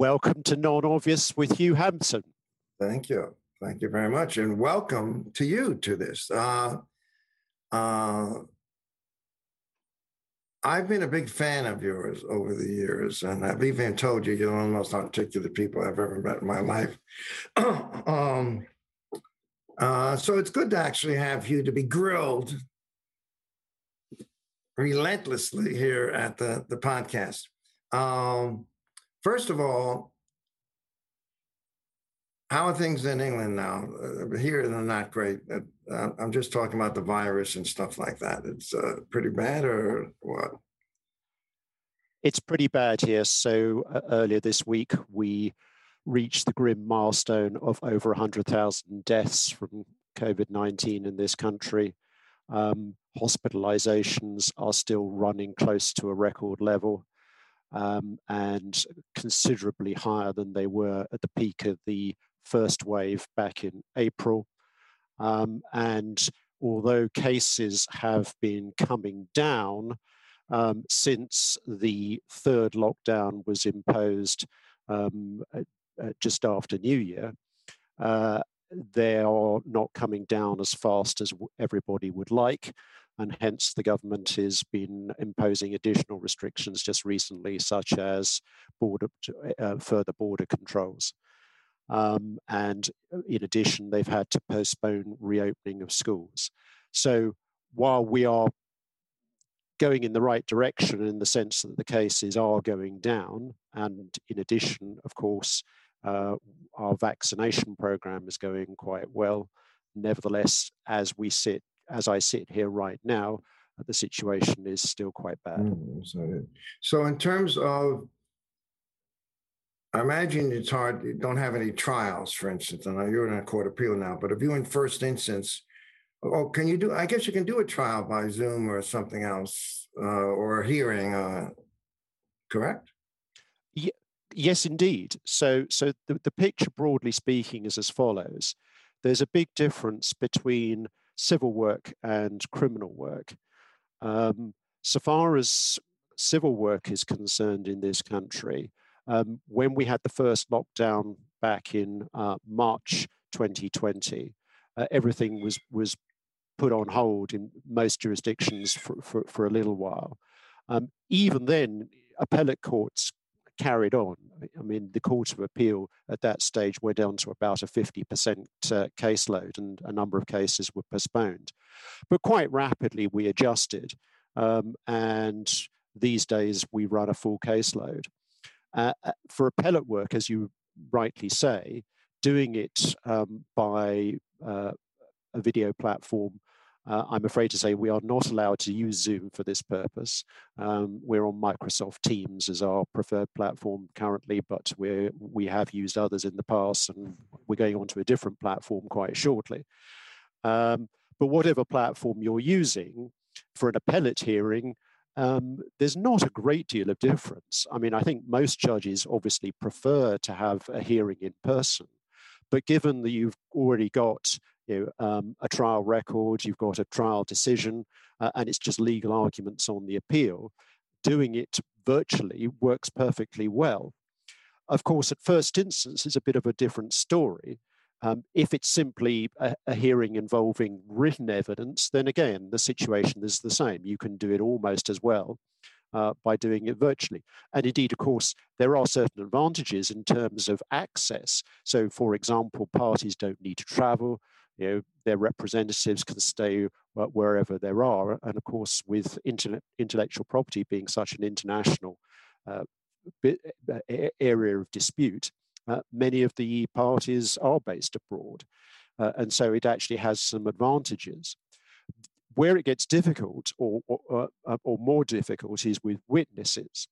welcome to Non Obvious with Hugh Hansen. Thank you. Thank you very much. And welcome to you to this. Uh, uh, I've been a big fan of yours over the years, and I've even told you you're one of the most articulate people I've ever met in my life. um, uh, so it's good to actually have you to be grilled relentlessly here at the, the podcast. Um, first of all, how are things in England now? Uh, here they're not great. Uh, I'm just talking about the virus and stuff like that. It's uh, pretty bad, or what? It's pretty bad here. So uh, earlier this week, we reached the grim milestone of over 100,000 deaths from COVID 19 in this country. Um, hospitalizations are still running close to a record level um, and considerably higher than they were at the peak of the first wave back in April. Um, and although cases have been coming down um, since the third lockdown was imposed um, just after New Year, uh, they are not coming down as fast as everybody would like. And hence, the government has been imposing additional restrictions just recently, such as border, uh, further border controls. Um, and uh, in addition, they've had to postpone reopening of schools. So while we are going in the right direction in the sense that the cases are going down, and in addition, of course, uh, our vaccination program is going quite well. Nevertheless, as we sit, as I sit here right now, uh, the situation is still quite bad. Mm, so, in terms of, I imagine it's hard. You don't have any trials, for instance. I know you're in a court appeal now, but if you in first instance, oh, can you do? I guess you can do a trial by Zoom or something else, uh, or a hearing. Uh, correct? Yeah, Yes, indeed. So, so the, the picture, broadly speaking, is as follows. There's a big difference between civil work and criminal work. Um, so far as civil work is concerned in this country, um, when we had the first lockdown back in uh, March 2020, uh, everything was was put on hold in most jurisdictions for, for, for a little while. Um, even then, appellate courts carried on. I mean, the Court of Appeal at that stage went down to about a 50% uh, caseload, and a number of cases were postponed. But quite rapidly, we adjusted, um, and these days we run a full caseload. Uh, uh for appellate work, as you rightly say, doing it um, by uh, a video platform uh, I'm afraid to say we are not allowed to use Zoom for this purpose. Um, we're on Microsoft Teams as our preferred platform currently, but we we have used others in the past, and we're going on to a different platform quite shortly. Um, but whatever platform you're using for an appellate hearing, um, there's not a great deal of difference. I mean, I think most judges obviously prefer to have a hearing in person, but given that you've already got you know, um, a trial record, you've got a trial decision, uh, and it's just legal arguments on the appeal. Doing it virtually works perfectly well. Of course, at first instance, it's a bit of a different story. Um, if it's simply a, a, hearing involving written evidence, then again, the situation is the same. You can do it almost as well uh, by doing it virtually. And indeed, of course, there are certain advantages in terms of access. So, for example, parties don't need to travel you know, their representatives can stay wherever there are. And of course, with intellectual property being such an international uh, uh, area of dispute, uh, many of the parties are based abroad. Uh, and so it actually has some advantages. Where it gets difficult or, or, uh, or more difficult is with witnesses.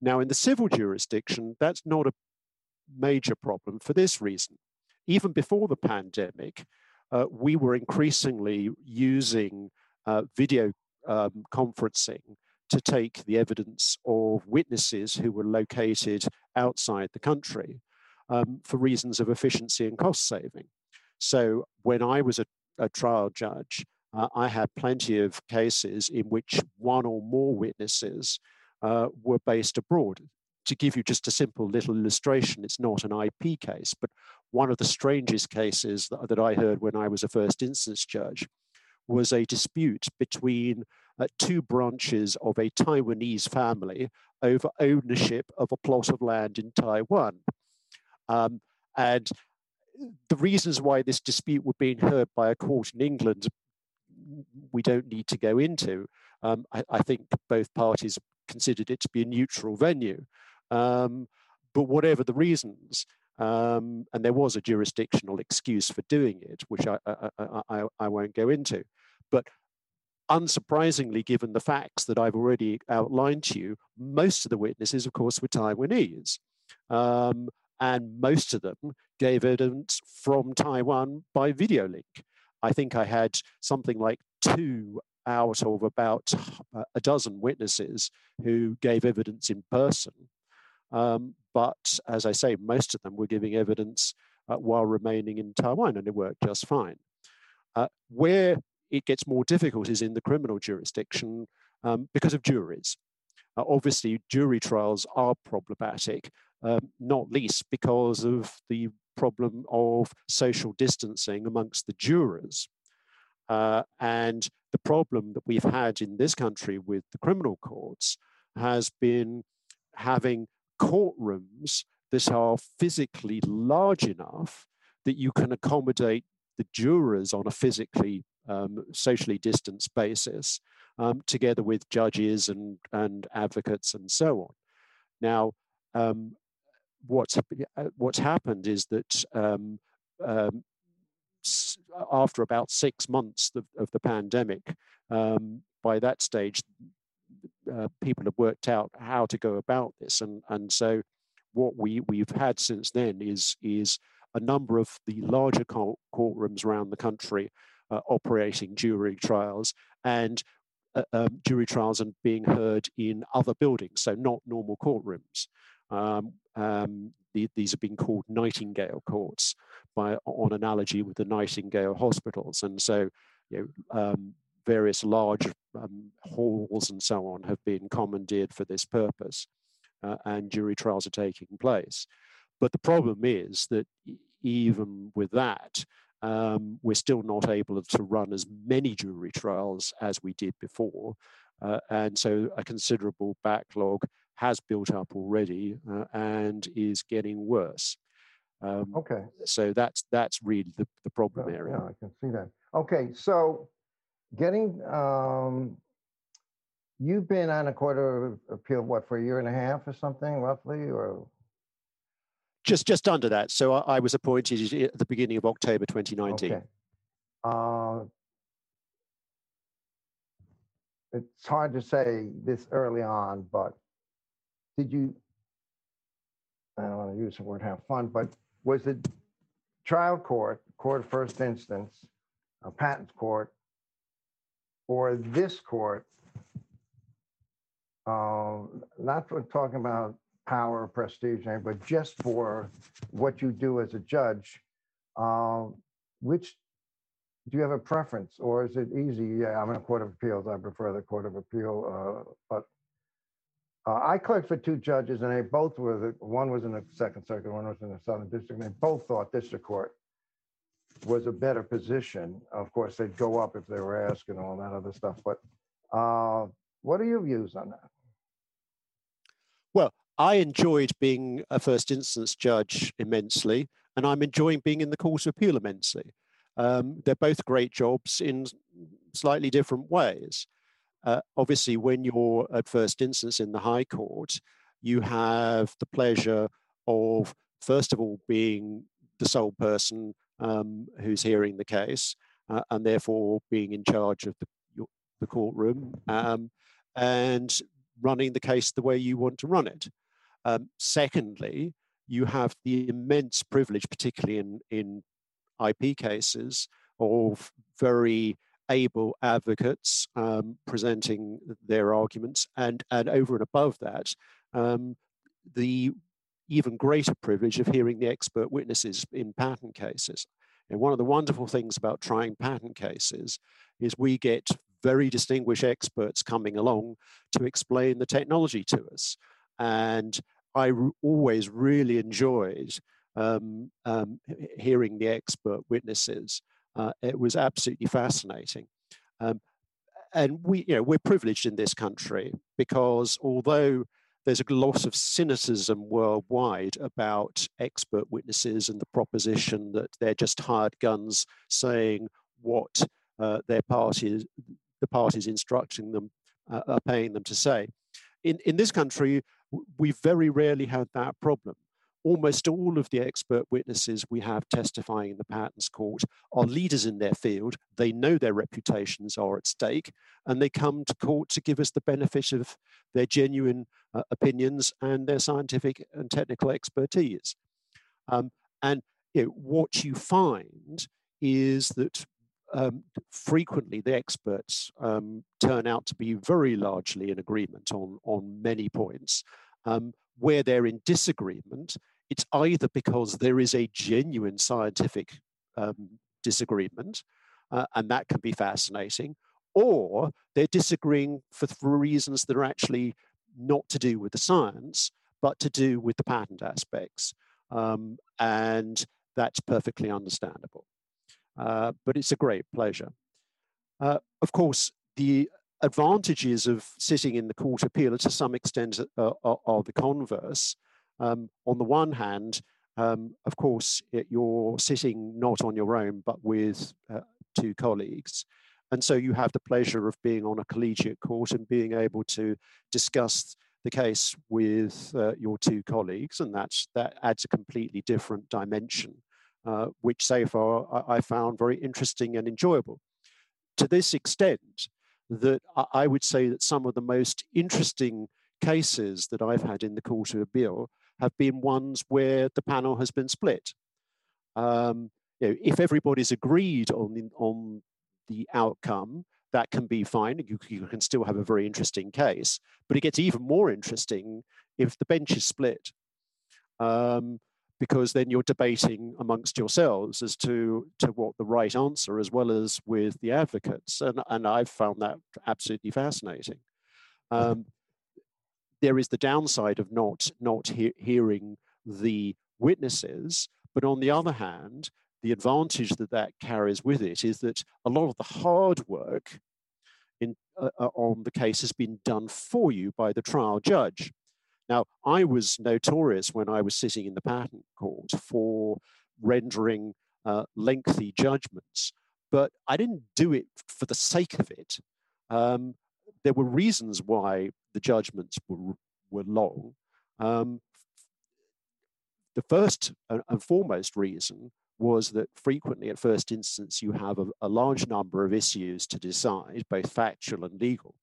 Now, in the civil jurisdiction, that's not a major problem for this reason. Even before the pandemic, uh, we were increasingly using uh, video um, conferencing to take the evidence of witnesses who were located outside the country um, for reasons of efficiency and cost saving. So when I was a, a trial judge, uh, I had plenty of cases in which one or more witnesses uh, were based abroad. to give you just a simple little illustration, it's not an IP case, but one of the strangest cases that, that I heard when I was a first instance judge was a dispute between uh, two branches of a Taiwanese family over ownership of a plot of land in Taiwan. Um, and the reasons why this dispute were being heard by a court in England, we don't need to go into. Um, I, I, think both parties considered it to be a neutral venue. Um, but whatever the reasons, um, and there was a jurisdictional excuse for doing it, which I, I, I, I won't go into. But unsurprisingly, given the facts that I've already outlined to you, most of the witnesses, of course, were Taiwanese. Um, and most of them gave evidence from Taiwan by video link. I think I had something like two out of about a dozen witnesses who gave evidence in person. Um, but as I say, most of them were giving evidence uh, while remaining in Taiwan, and it worked just fine. Uh, where it gets more difficult is in the criminal jurisdiction um, because of juries. Uh, obviously, jury trials are problematic, um, not least because of the problem of social distancing amongst the jurors. Uh, and the problem that we've had in this country with the criminal courts has been having courtrooms that are physically large enough that you can accommodate the jurors on a physically um, socially distanced basis, um, together with judges and, and advocates and so on. Now, um, what's, uh, what's happened is that um, um, after about six months of, of the pandemic, um, by that stage, uh, people have worked out how to go about this. And, and so what we, we've had since then is, is a number of the larger courtrooms around the country uh, operating jury trials and uh, um, jury trials and being heard in other buildings, so not normal courtrooms. Um, um, the, these have been called Nightingale courts by on analogy with the Nightingale hospitals, and so you know, um, various large um, halls and so on have been commandeered for this purpose, uh, and jury trials are taking place. But the problem is that even with that, um, we're still not able to run as many jury trials as we did before. Uh, and so a considerable backlog has built up already uh, and is getting worse. Um, okay. So that's that's really the, the problem yeah, area. Yeah, I can see that. Okay, so getting um, you've been on a court of appeal what for a year and a half or something roughly, or just just under that. So I, I was appointed at the beginning of October 2019. Okay. Uh, it's hard to say this early on, but did you? I don't want to use the word have fun, but was it trial court, court of first instance, a patent court, or this court? Uh, not for talking about power, prestige, but just for what you do as a judge, uh, which do you have a preference or is it easy? Yeah, I'm in a court of appeals. I prefer the court of appeal. Uh, but uh, I clerked for two judges and they both were, the, one was in the second circuit, one was in the southern district. And they both thought district court was a better position. Of course, they'd go up if they were asked and all that other stuff. But uh, what are your views on that? Well, I enjoyed being a first instance judge immensely, and I'm enjoying being in the Court of Appeal immensely. Um, they're both great jobs in slightly different ways. Uh, obviously, when you're at first instance in the High Court, you have the pleasure of, first of all, being the sole person um, who's hearing the case, uh, and therefore being in charge of the, the courtroom um, and running the case the way you want to run it. Um, secondly, you have the immense privilege, particularly in, in IP cases, of very able advocates um, presenting their arguments, and, and over and above that, um, the even greater privilege of hearing the expert witnesses in patent cases. And one of the wonderful things about trying patent cases is we get very distinguished experts coming along to explain the technology to us. And I always really enjoyed um, um, hearing the expert witnesses. Uh, it was absolutely fascinating. Um, and we, you know, we're privileged in this country because although there's a loss of cynicism worldwide about expert witnesses and the proposition that they're just hired guns saying what uh, their party, the parties instructing them, uh, are paying them to say. In, in this country, we very rarely had that problem almost all of the expert witnesses we have testifying in the patents court are leaders in their field. They know their reputations are at stake, and they come to court to give us the benefit of their genuine uh, opinions and their scientific and technical expertise. Um, and you know, what you find is that um, frequently the experts um, turn out to be very largely in agreement on, on many points. Um, where they're in disagreement, it's either because there is a genuine scientific um, disagreement, uh, and that can be fascinating, or they're disagreeing for, for reasons that are actually not to do with the science, but to do with the patent aspects. Um, and that's perfectly understandable. Uh, but it's a great pleasure. Uh, of course, the advantages of sitting in the court appeal are to some extent uh, are, are, the converse. Um, on the one hand, um, of course, it, you're sitting not on your own, but with uh, two colleagues. And so you have the pleasure of being on a collegiate court and being able to discuss the case with uh, your two colleagues. And that's, that adds a completely different dimension, uh, which so far I, I, found very interesting and enjoyable. To this extent, that I would say that some of the most interesting cases that I've had in the Court of Appeal have been ones where the panel has been split. Um, you know, if everybody's agreed on the, on the outcome, that can be fine. You, you can still have a very interesting case, but it gets even more interesting if the bench is split. Um, because then you're debating amongst yourselves as to, to what the right answer, as well as with the advocates. And, and I've found that absolutely fascinating. Um, there is the downside of not not he- hearing the witnesses, but on the other hand, the advantage that that carries with it is that a lot of the hard work in, uh, uh on the case has been done for you by the trial judge. Now, I was notorious when I was sitting in the patent court for rendering uh, lengthy judgments, but I didn't do it for the sake of it. Um, there were reasons why the judgments were, were long. Um, the first and foremost reason was that frequently at first instance you have a, a, large number of issues to decide, both factual and legal.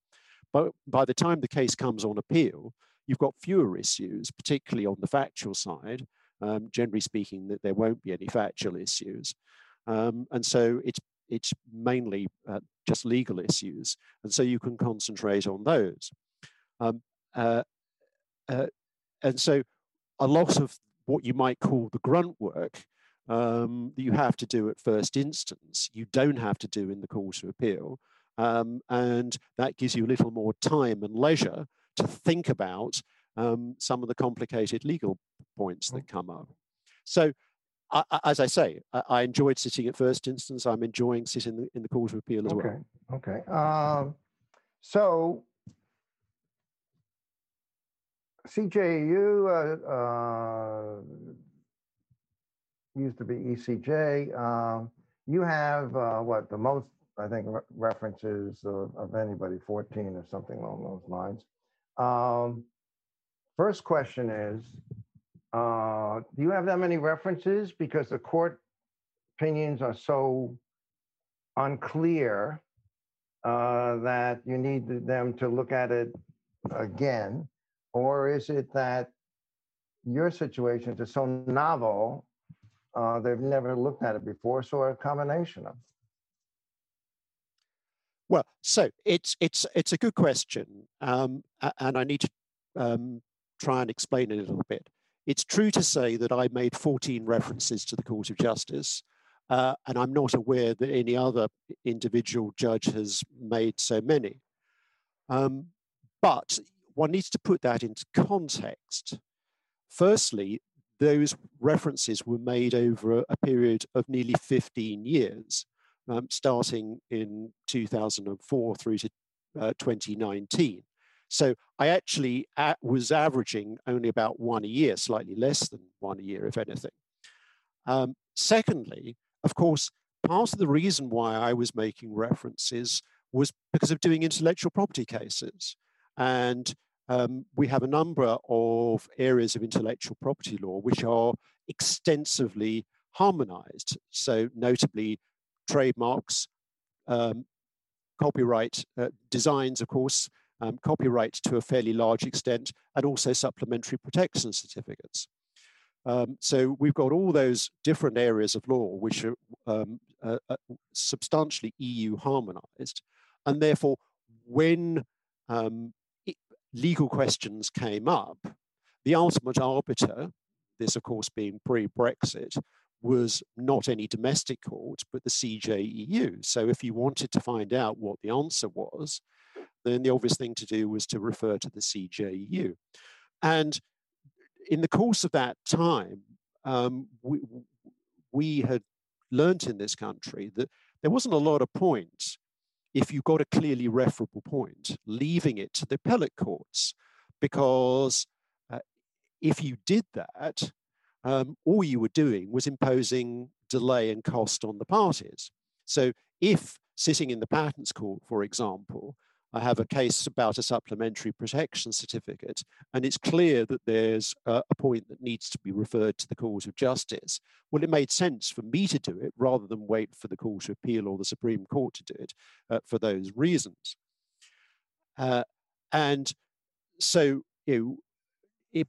But by the time the case comes on appeal, you've got fewer issues, particularly on the factual side. Um, generally speaking, that there won't be any factual issues. Um, and so it's it's mainly uh, just legal issues. And so you can concentrate on those. Um, uh, uh, and so a lot of what you might call the grunt work um, that you have to do at first instance, you don't have to do in the Court of Appeal. Um, and that gives you a little more time and leisure to think about um, some of the complicated legal points that come up. So I, as I say, I, I, enjoyed sitting at first instance. I'm enjoying sitting in the, in the Court of Appeal as okay. well. Okay. Um, so, CJ, you uh, uh, used to be ECJ. Um, you have uh, what the most, I think, re- references of, of, anybody, 14 or something along those lines. Um, first question is uh, do you have that many references? Because the court opinions are so unclear uh, that you need them to look at it again? Or is it that your situations are so novel, uh, they've never looked at it before, so a combination of well, so it's it's it's a good question, um, and I need to um, try and explain it a little bit. It's true to say that I made 14 references to the Court of Justice, uh, and I'm not aware that any other individual judge has made so many. Um, but one needs to put that into context. firstly, those references were made over a period of nearly 15 years, um, starting in 2004 through to uh, 2019. So I actually at, was averaging only about one a year, slightly less than one a year, if anything. Um, secondly, of course, part of the reason why I was making references was because of doing intellectual property cases. And um, we have a number of areas of intellectual property law which are extensively harmonized. So, notably, trademarks, um, copyright uh, designs, of course, um, copyright to a fairly large extent, and also supplementary protection certificates. Um, so we've got all those different areas of law which are um, uh, uh, substantially EU harmonized. And therefore, when um, legal questions came up, the ultimate arbiter, this of course being pre Brexit, was not any domestic court, but the CJEU. So if you wanted to find out what the answer was, then the obvious thing to do was to refer to the CJEU. And in the course of that time, um, we, we had learnt in this country that there wasn't a lot of point if you've got a clearly referable point, leaving it to the appellate courts, because uh, if you did that, um, all you were doing was imposing delay and cost on the parties. So if sitting in the patents court, for example, I have a case about a supplementary protection certificate, and it's clear that there's a, point that needs to be referred to the Court of Justice. Well, it made sense for me to do it rather than wait for the Court of Appeal or the Supreme Court to do it uh, for those reasons. Uh, and so, you know, it,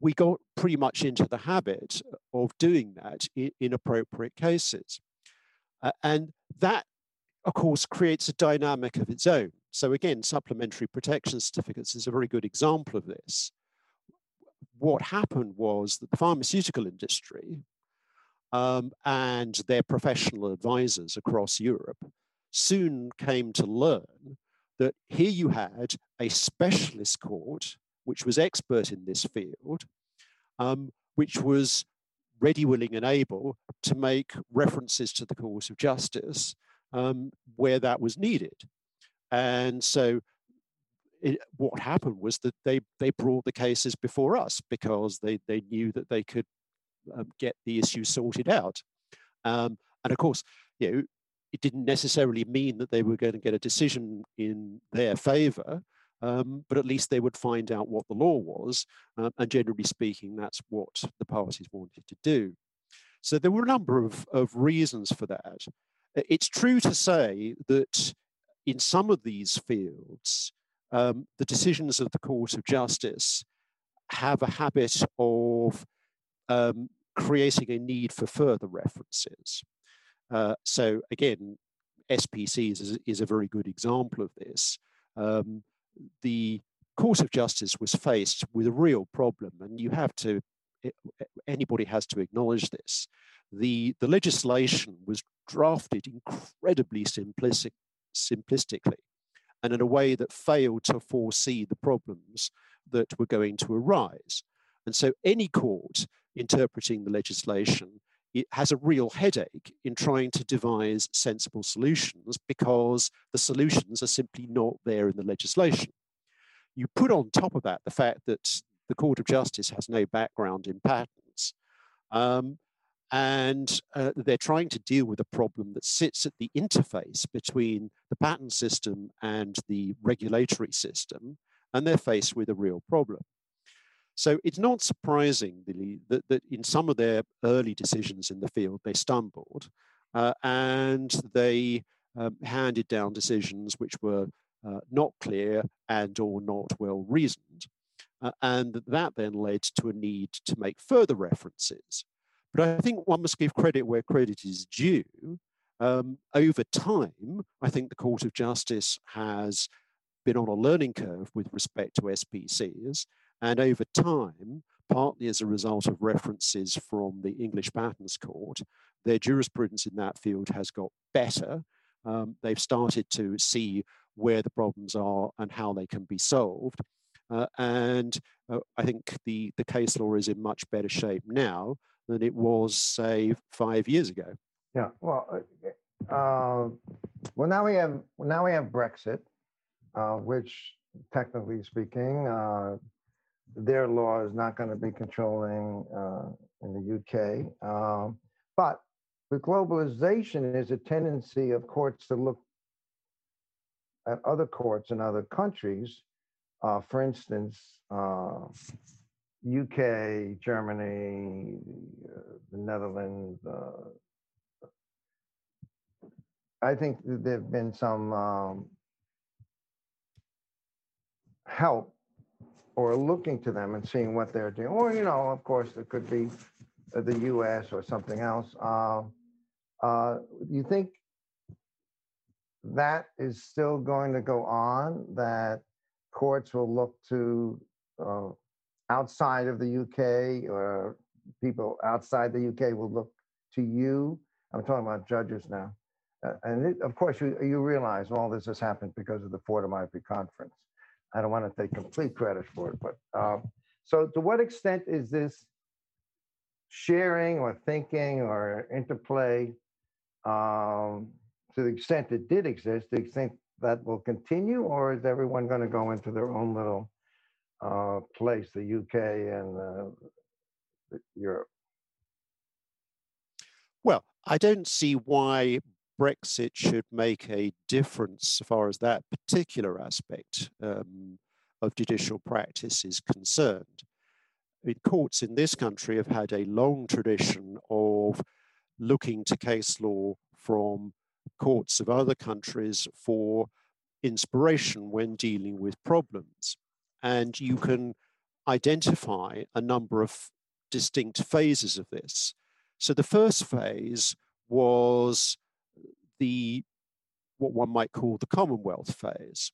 we got pretty much into the habit of doing that in, in appropriate cases. Uh, and that of course, creates a dynamic of its own. So again, supplementary protection certificates is a very good example of this. What happened was that the pharmaceutical industry um, and their professional advisors across Europe soon came to learn that here you had a specialist court which was expert in this field, um, which was ready, willing, and able to make references to the Court of Justice um, where that was needed. And so it, what happened was that they, they brought the cases before us because they, they knew that they could um, get the issue sorted out. Um, and of course, you know, it didn't necessarily mean that they were going to get a decision in their favor, um, but at least they would find out what the law was. Um, and generally speaking, that's what the parties wanted to do. So there were a number of, of reasons for that. It's true to say that in some of these fields, um, the decisions of the Court of Justice have a habit of um, creating a need for further references. Uh, so again, SPCs is, is, a very good example of this. Um, the Court of Justice was faced with a real problem, and you have to, anybody has to acknowledge this. The, the legislation was drafted incredibly simplistic, simplistically and in a way that failed to foresee the problems that were going to arise. And so any court interpreting the legislation it has a real headache in trying to devise sensible solutions because the solutions are simply not there in the legislation. You put on top of that the fact that the Court of Justice has no background in patents, um, and uh, they're trying to deal with a problem that sits at the interface between the patent system and the regulatory system, and they're faced with a real problem. So it's not surprising that, that in some of their early decisions in the field, they stumbled uh, and they um, handed down decisions which were uh, not clear and or not well reasoned. Uh, and that then led to a need to make further references but I think one must give credit where credit is due. Um, over time, I think the Court of Justice has been on a learning curve with respect to SPCs. And over time, partly as a result of references from the English Patents Court, their jurisprudence in that field has got better. Um, they've started to see where the problems are and how they can be solved. Uh, and uh, I think the, the case law is in much better shape now than it was, say, five years ago. Yeah, well, uh, uh well, now we have now we have Brexit, uh, which, technically speaking, uh, their law is not going to be controlling in the UK. Um, but with globalization, there's a tendency of courts to look at other courts in other countries. Uh, for instance, uh, UK, Germany, uh, the Netherlands. Uh, I think there have been some um, help or looking to them and seeing what they're doing. Or, you know, of course, it could be the US or something else. Uh, uh, you think that is still going to go on, that courts will look to uh, outside of the UK or people outside the UK will look to you? I'm talking about judges now. Uh, and it, of course, you, you realize all this has happened because of the Fordham IP Conference. I don't want to take complete credit for it, but um, so to what extent is this sharing or thinking or interplay um, to the extent it did exist, do you think that will continue, or is everyone going to go into their own little uh, place, the UK and uh, Europe? Well, I don't see why Brexit should make a difference as far as that particular aspect um, of judicial practice is concerned. I mean, courts in this country have had a long tradition of looking to case law from courts of other countries for inspiration when dealing with problems. And you can identify a number of distinct phases of this. So the first phase was the what one might call the Commonwealth phase.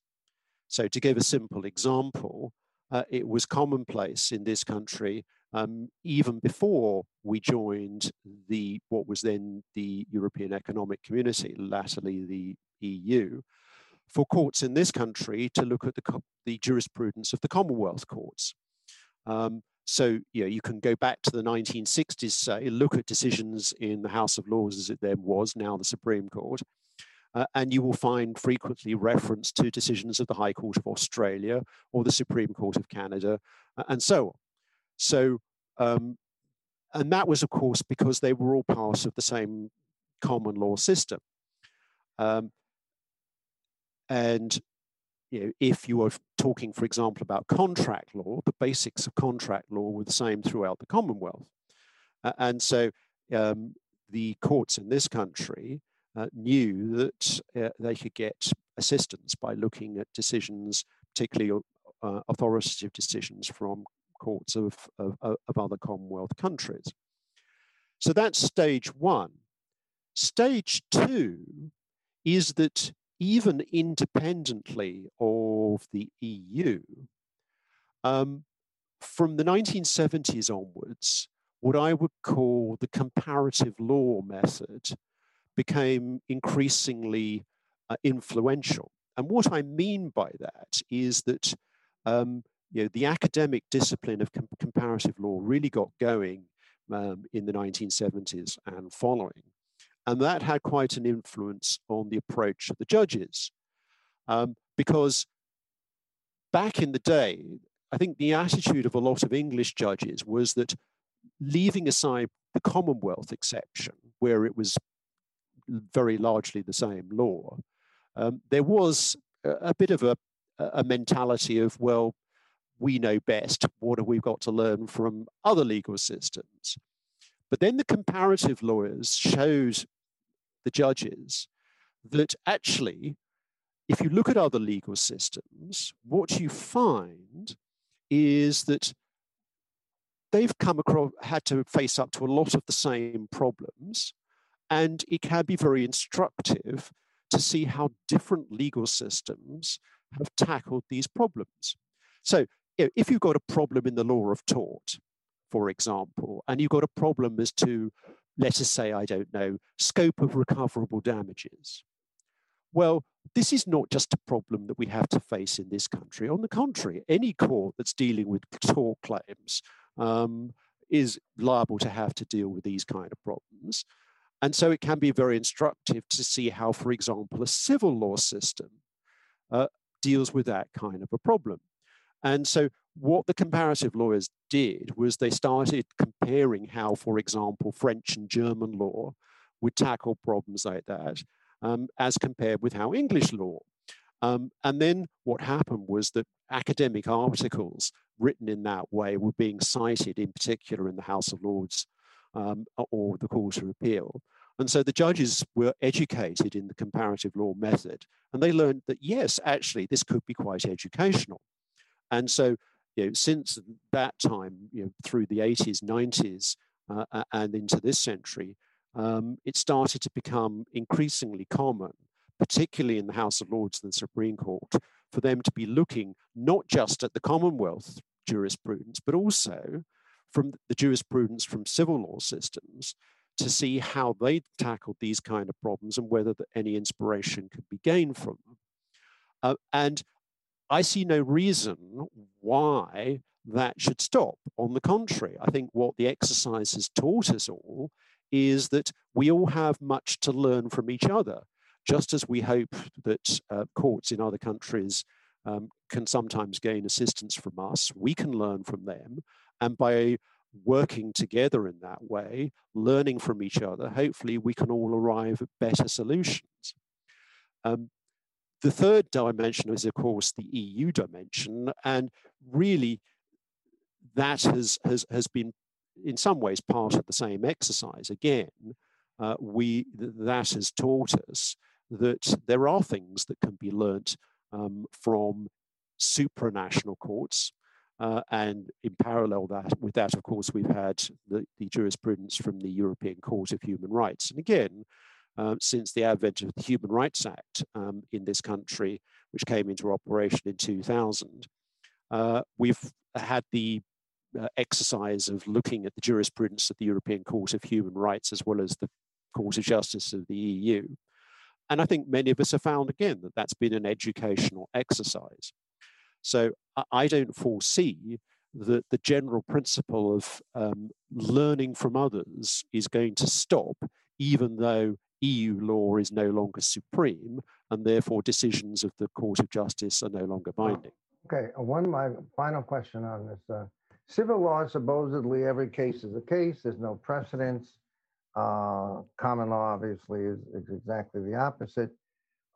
So to give a simple example, uh, it was commonplace in this country um, even before we joined the what was then the European Economic Community, latterly the EU, for courts in this country to look at the, the jurisprudence of the Commonwealth courts. Um, so you know, you can go back to the 1960s, say, look at decisions in the House of Lords as it then was, now the Supreme Court, uh, and you will find frequently reference to decisions of the High Court of Australia or the Supreme Court of Canada, uh, and so on. So, um, and that was, of course, because they were all part of the same common law system. Um, and you know, if you are talking, for example, about contract law, the basics of contract law were the same throughout the Commonwealth. Uh, and so um, the courts in this country uh, knew that uh, they could get assistance by looking at decisions, particularly uh, authoritative decisions from courts of, of, of other Commonwealth countries. So that's stage one. Stage two is that even independently of the EU, um, from the 1970s onwards, what I would call the comparative law method became increasingly uh, influential. And what I mean by that is that um, you know, the academic discipline of com comparative law really got going um, in the 1970s and following. And that had quite an influence on the approach of the judges. Um, because back in the day, I think the attitude of a lot of English judges was that leaving aside the Commonwealth exception, where it was very largely the same law, um, there was a, a bit of a, a mentality of, well, we know best. What have we got to learn from other legal systems? But then the comparative lawyers showed the judges that actually, if you look at other legal systems, what you find is that they've come across, had to face up to a lot of the same problems and it can be very instructive to see how different legal systems have tackled these problems. So, if you've got a problem in the law of tort, for example, and you've got a problem as to, let us say, I don't know, scope of recoverable damages, Well, this is not just a problem that we have to face in this country. On the contrary, any court that's dealing with tort claims um, is liable to have to deal with these kind of problems. And so it can be very instructive to see how, for example, a civil law system uh, deals with that kind of a problem. And so what the comparative lawyers did was they started comparing how, for example, French and German law would tackle problems like that um, as compared with how English law. Um, and then what happened was that academic articles written in that way were being cited, in particular in the House of Lords um, or the Court of Appeal. And so the judges were educated in the comparative law method, and they learned that yes, actually, this could be quite educational. And so, you know, since that time, you know, through the 80s, 90s, uh, and into this century, um, it started to become increasingly common, particularly in the House of Lords and the Supreme Court, for them to be looking not just at the Commonwealth jurisprudence, but also from the jurisprudence from civil law systems to see how they tackled these kind of problems and whether any inspiration could be gained from them. Uh, and I see no reason why that should stop. On the contrary, I think what the exercise has taught us all is that we all have much to learn from each other, just as we hope that uh, courts in other countries um, can sometimes gain assistance from us, we can learn from them. And by working together in that way, learning from each other, hopefully we can all arrive at better solutions. Um, the third dimension is, of course, the EU dimension, and really that has, has, has been in some ways part of the same exercise. Again, uh, we that has taught us that there are things that can be learnt um, from supranational courts. Uh, and in parallel that with that, of course, we've had the, the jurisprudence from the European Court of Human Rights. And again, uh, since the advent of the Human Rights Act um, in this country, which came into operation in 2000, uh, we've had the uh, exercise of looking at the jurisprudence of the European Court of Human Rights as well as the Court of Justice of the EU. And I think many of us have found again that that's been an educational exercise. So I don't foresee that the general principle of um, learning from others is going to stop, even though EU law is no longer supreme, and therefore decisions of the Court of Justice are no longer binding. Okay, one my final question on this. Uh, Civil law, supposedly every case is a case, there's no precedence. Uh, common law, obviously, is, is exactly the opposite.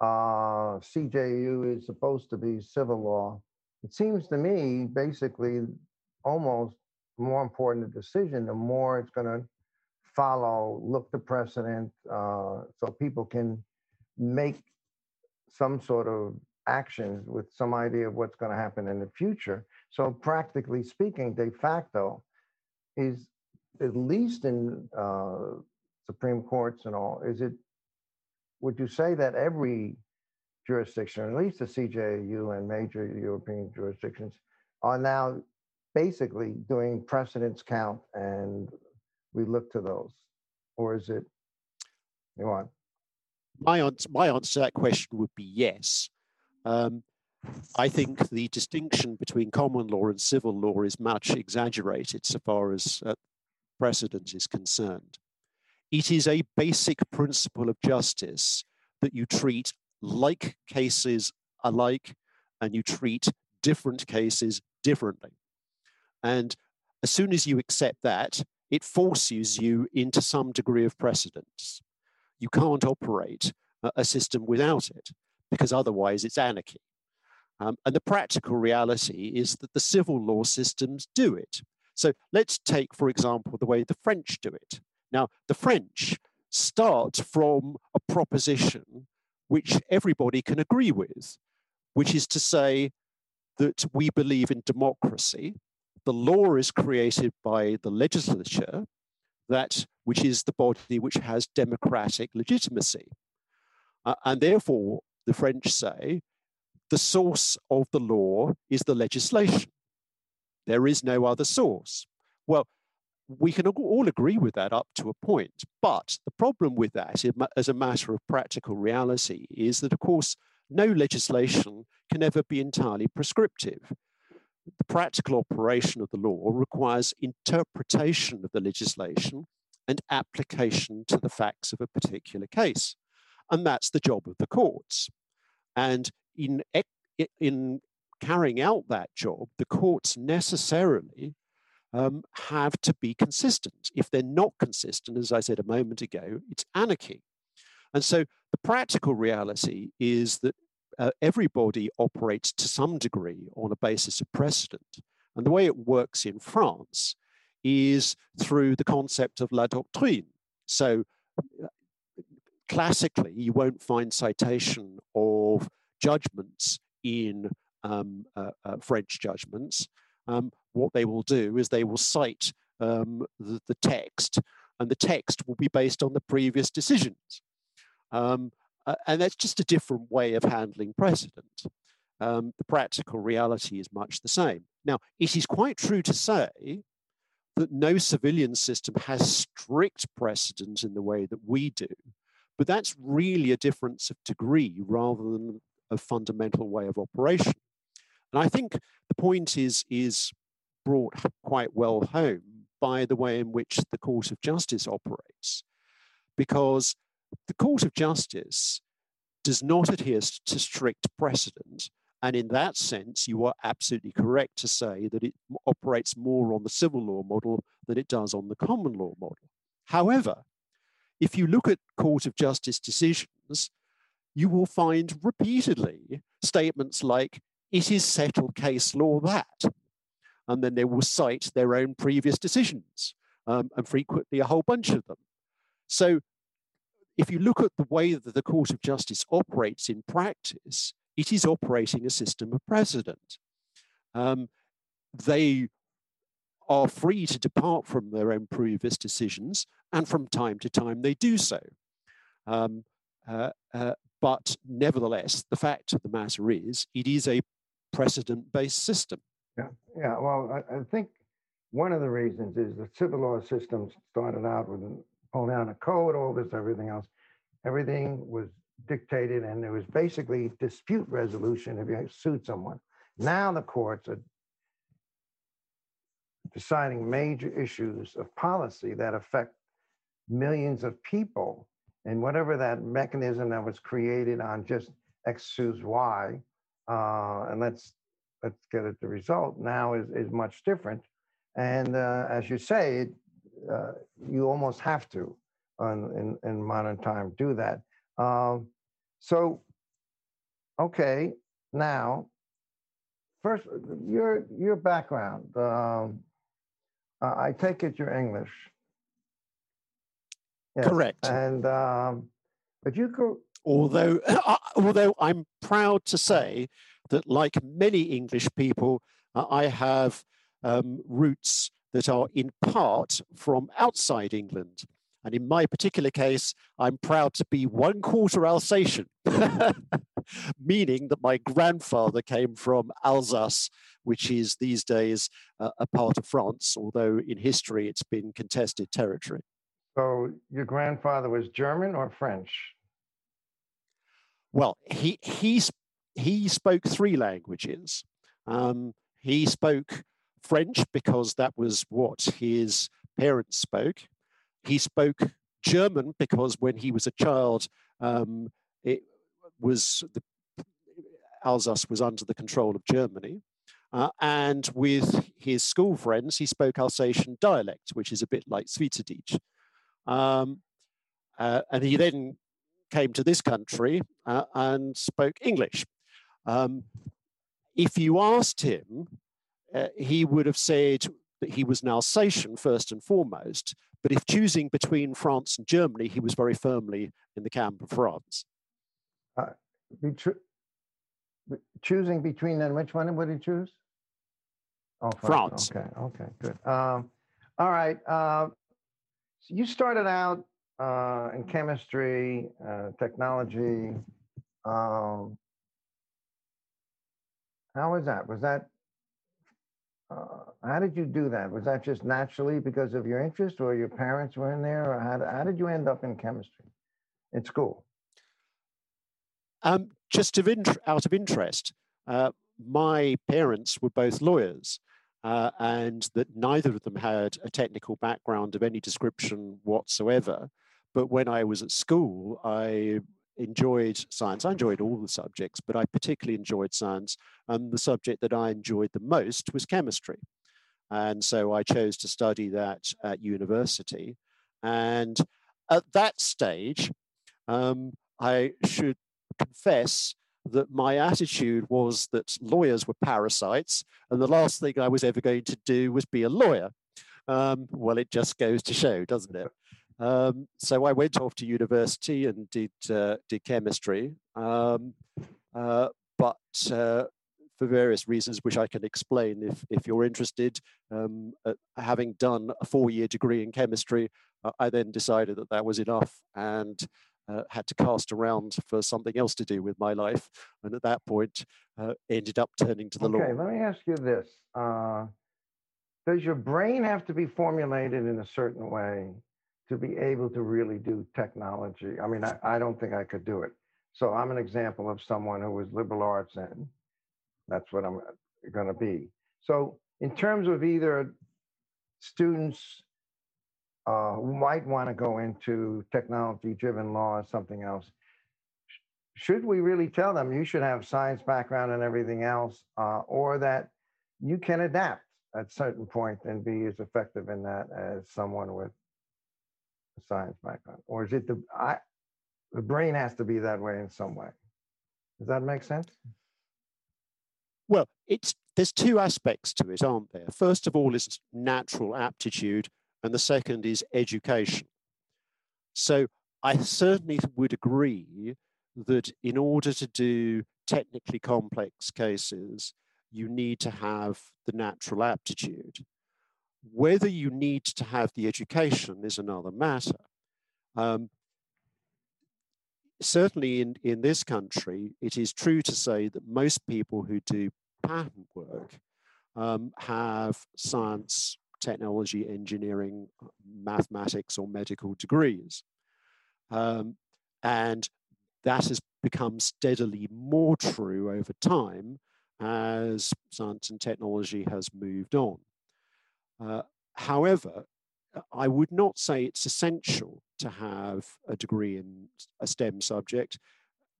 Uh, CJU is supposed to be civil law. It seems to me, basically, almost more important a decision, the more it's going to follow, look the precedent, uh, so people can make some sort of actions with some idea of what's going to happen in the future. So practically speaking, de facto is at least in uh, Supreme Courts and all, is it, would you say that every jurisdiction, at least the CJU and major European jurisdictions, are now basically doing precedence count and we look to those? Or is it, you want? My answer, my answer to that question would be yes. Um, I think the distinction between common law and civil law is much exaggerated so far as uh, precedent is concerned. It is a basic principle of justice that you treat like cases alike and you treat different cases differently. And as soon as you accept that, it forces you into some degree of precedence. You can't operate a system without it because otherwise it's anarchy. Um, and the practical reality is that the civil law systems do it. So let's take, for example, the way the French do it. Now, the French start from a proposition which everybody can agree with, which is to say that we believe in democracy. The law is created by the legislature, that which is the body which has democratic legitimacy. Uh, and therefore, the French say the source of the law is the legislation. There is no other source. Well, we can all agree with that up to a point. But the problem with that, as a matter of practical reality, is that, of course, no legislation can ever be entirely prescriptive. The practical operation of the law requires interpretation of the legislation and application to the facts of a particular case. And that's the job of the courts. And in, in carrying out that job, the courts necessarily um, have to be consistent. If they're not consistent, as I said a moment ago, it's anarchy. And so the practical reality is that uh, everybody operates to some degree on a basis of precedent. And the way it works in France is through the concept of la doctrine. So uh, classically, you won't find citation of judgments in um, uh, uh, French judgments. Um, what they will do is they will cite um, the, the, text, and the text will be based on the previous decisions. Uh, and that's just a different way of handling precedent. Um, the practical reality is much the same. Now, it is quite true to say that no civilian system has strict precedent in the way that we do, but that's really a difference of degree rather than a fundamental way of operation. And I think the point is, is brought quite well home by the way in which the Court of Justice operates, because the Court of Justice does not adhere to strict precedent. And in that sense, you are absolutely correct to say that it operates more on the civil law model than it does on the common law model. However, if you look at Court of Justice decisions, you will find repeatedly statements like, it is settled case law that. And then they will cite their own previous decisions, um, and frequently a whole bunch of them. So if you look at the way that the Court of Justice operates in practice, it is operating a system of precedent. Um, they are free to depart from their own previous decisions, and from time to time they do so. Um, uh, uh, but nevertheless, the fact of the matter is, it is a precedent-based system. Yeah, yeah. Well, I, I, think one of the reasons is the civil law system started out with a code, all this, everything else. Everything was dictated, and there was basically dispute resolution if you sued someone. Now the courts are deciding major issues of policy that affect millions of people. And whatever that mechanism that was created on just X sues Y, uh, and let's let's get at the result now is, is much different. And uh, as you say, it, uh, you almost have to on, in, in modern time do that. Um, so, okay, now, first, your your background. Um, I take it you're English. Yes. Correct. And um, but you could. Although, uh, although I'm proud to say that, like many English people, uh, I have um, roots that are in part from outside England. And in my particular case, I'm proud to be one quarter Alsatian, meaning that my grandfather came from Alsace, which is these days uh, a part of France, although in history it's been contested territory. So your grandfather was German or French? Well, he, he, he spoke three languages. Um, he spoke French because that was what his parents spoke. He spoke German because when he was a child, um, it was the, Alsace was under the control of Germany. Uh, and with his school friends, he spoke Alsatian dialect, which is a bit like Schweizerdeutsch. Um, uh, and he then came to this country uh, and spoke English. Um, if you asked him, uh, he would have said that he was an Alsatian first and foremost, but if choosing between France and Germany, he was very firmly in the camp of France. Uh, choosing between them, which one would he choose? Oh, France. France. Okay, okay, good. Um, all right. Uh, so you started out uh, in chemistry, uh, technology. Um, how was that? Was that uh, how did you do that? Was that just naturally because of your interest, or your parents were in there, or how, how did you end up in chemistry in school? Um, just of int- out of interest, uh, my parents were both lawyers, uh, and that neither of them had a technical background of any description whatsoever. But when I was at school, I enjoyed science. I enjoyed all the subjects, but I particularly enjoyed science. And the subject that I enjoyed the most was chemistry. And so I chose to study that at university. And at that stage, um, I should confess that my attitude was that lawyers were parasites, and the last thing I was ever going to do was be a lawyer. Um, well, it just goes to show, doesn't it? Um, so I went off to university and did uh, did chemistry, um, uh, but uh, for various reasons, which I can explain if if you're interested. Um, having done a four year degree in chemistry, uh, I then decided that that was enough and. Uh, had to cast around for something else to do with my life, and at that point, uh, ended up turning to the okay, law. Okay, let me ask you this: Does your brain have to be formulated in a certain way to be able to really do technology. I mean, I, I don't think I could do it. So I'm an example of someone who was liberal arts and that's what I'm going to be. So in terms of either students uh, who might want to go into technology driven law or something else, should we really tell them you should have science background and everything else, uh, or that you can adapt at certain point and be as effective in that as someone with science background, or is it the I, the brain has to be that way in some way? Does that make sense? Well, it's there's two aspects to it, aren't there? First of all, is natural aptitude, and the second is education. So I certainly would agree that in order to do technically complex cases, you need to have the natural aptitude. Whether you need to have the education is another matter. Um, certainly in, in this country, it is true to say that most people who do patent work um, have science, technology, engineering, mathematics, or medical degrees. Um, and that has become steadily more true over time as science and technology has moved on. Uh, however, I would not say it's essential to have a degree in a STEM subject,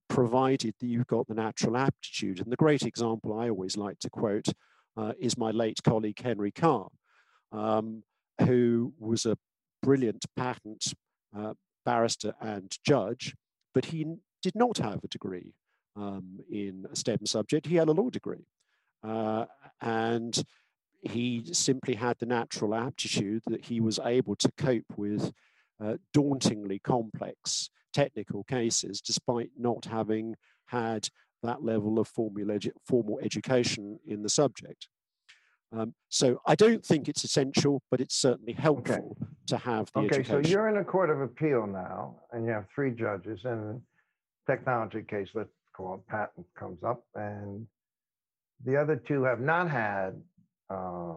provided that you've got the natural aptitude. And the great example I always like to quote uh, is my late colleague Henry Carr, um, who was a brilliant patent uh, barrister and judge, but he did not have a degree um, in a STEM subject. He had a law degree. Uh, and he simply had the natural aptitude that he was able to cope with uh, dauntingly complex technical cases despite not having had that level of edu formal education in the subject. Um, so I don't think it's essential, but it's certainly helpful okay. to have the okay, education. Okay, so you're in a court of appeal now, and you have three judges, and technology case, let's call it patent, comes up, and the other two have not had uh,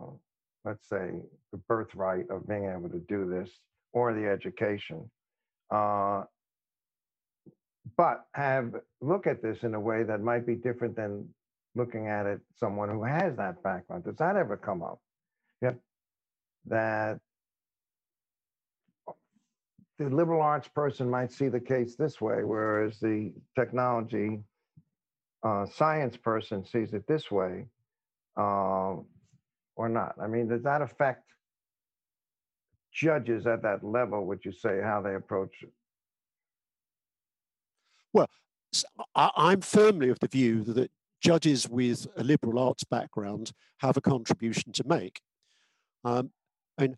let's say, the birthright of being able to do this or the education. Uh, but have look at this in a way that might be different than looking at it someone who has that background. Does that ever come up? Yeah, that the liberal arts person might see the case this way, whereas the technology uh, science person sees it this way. Uh, or not? I mean, does that affect judges at that level, would you say, how they approach it? Well, I'm firmly of the view that judges with a liberal arts background have a contribution to make. Um, and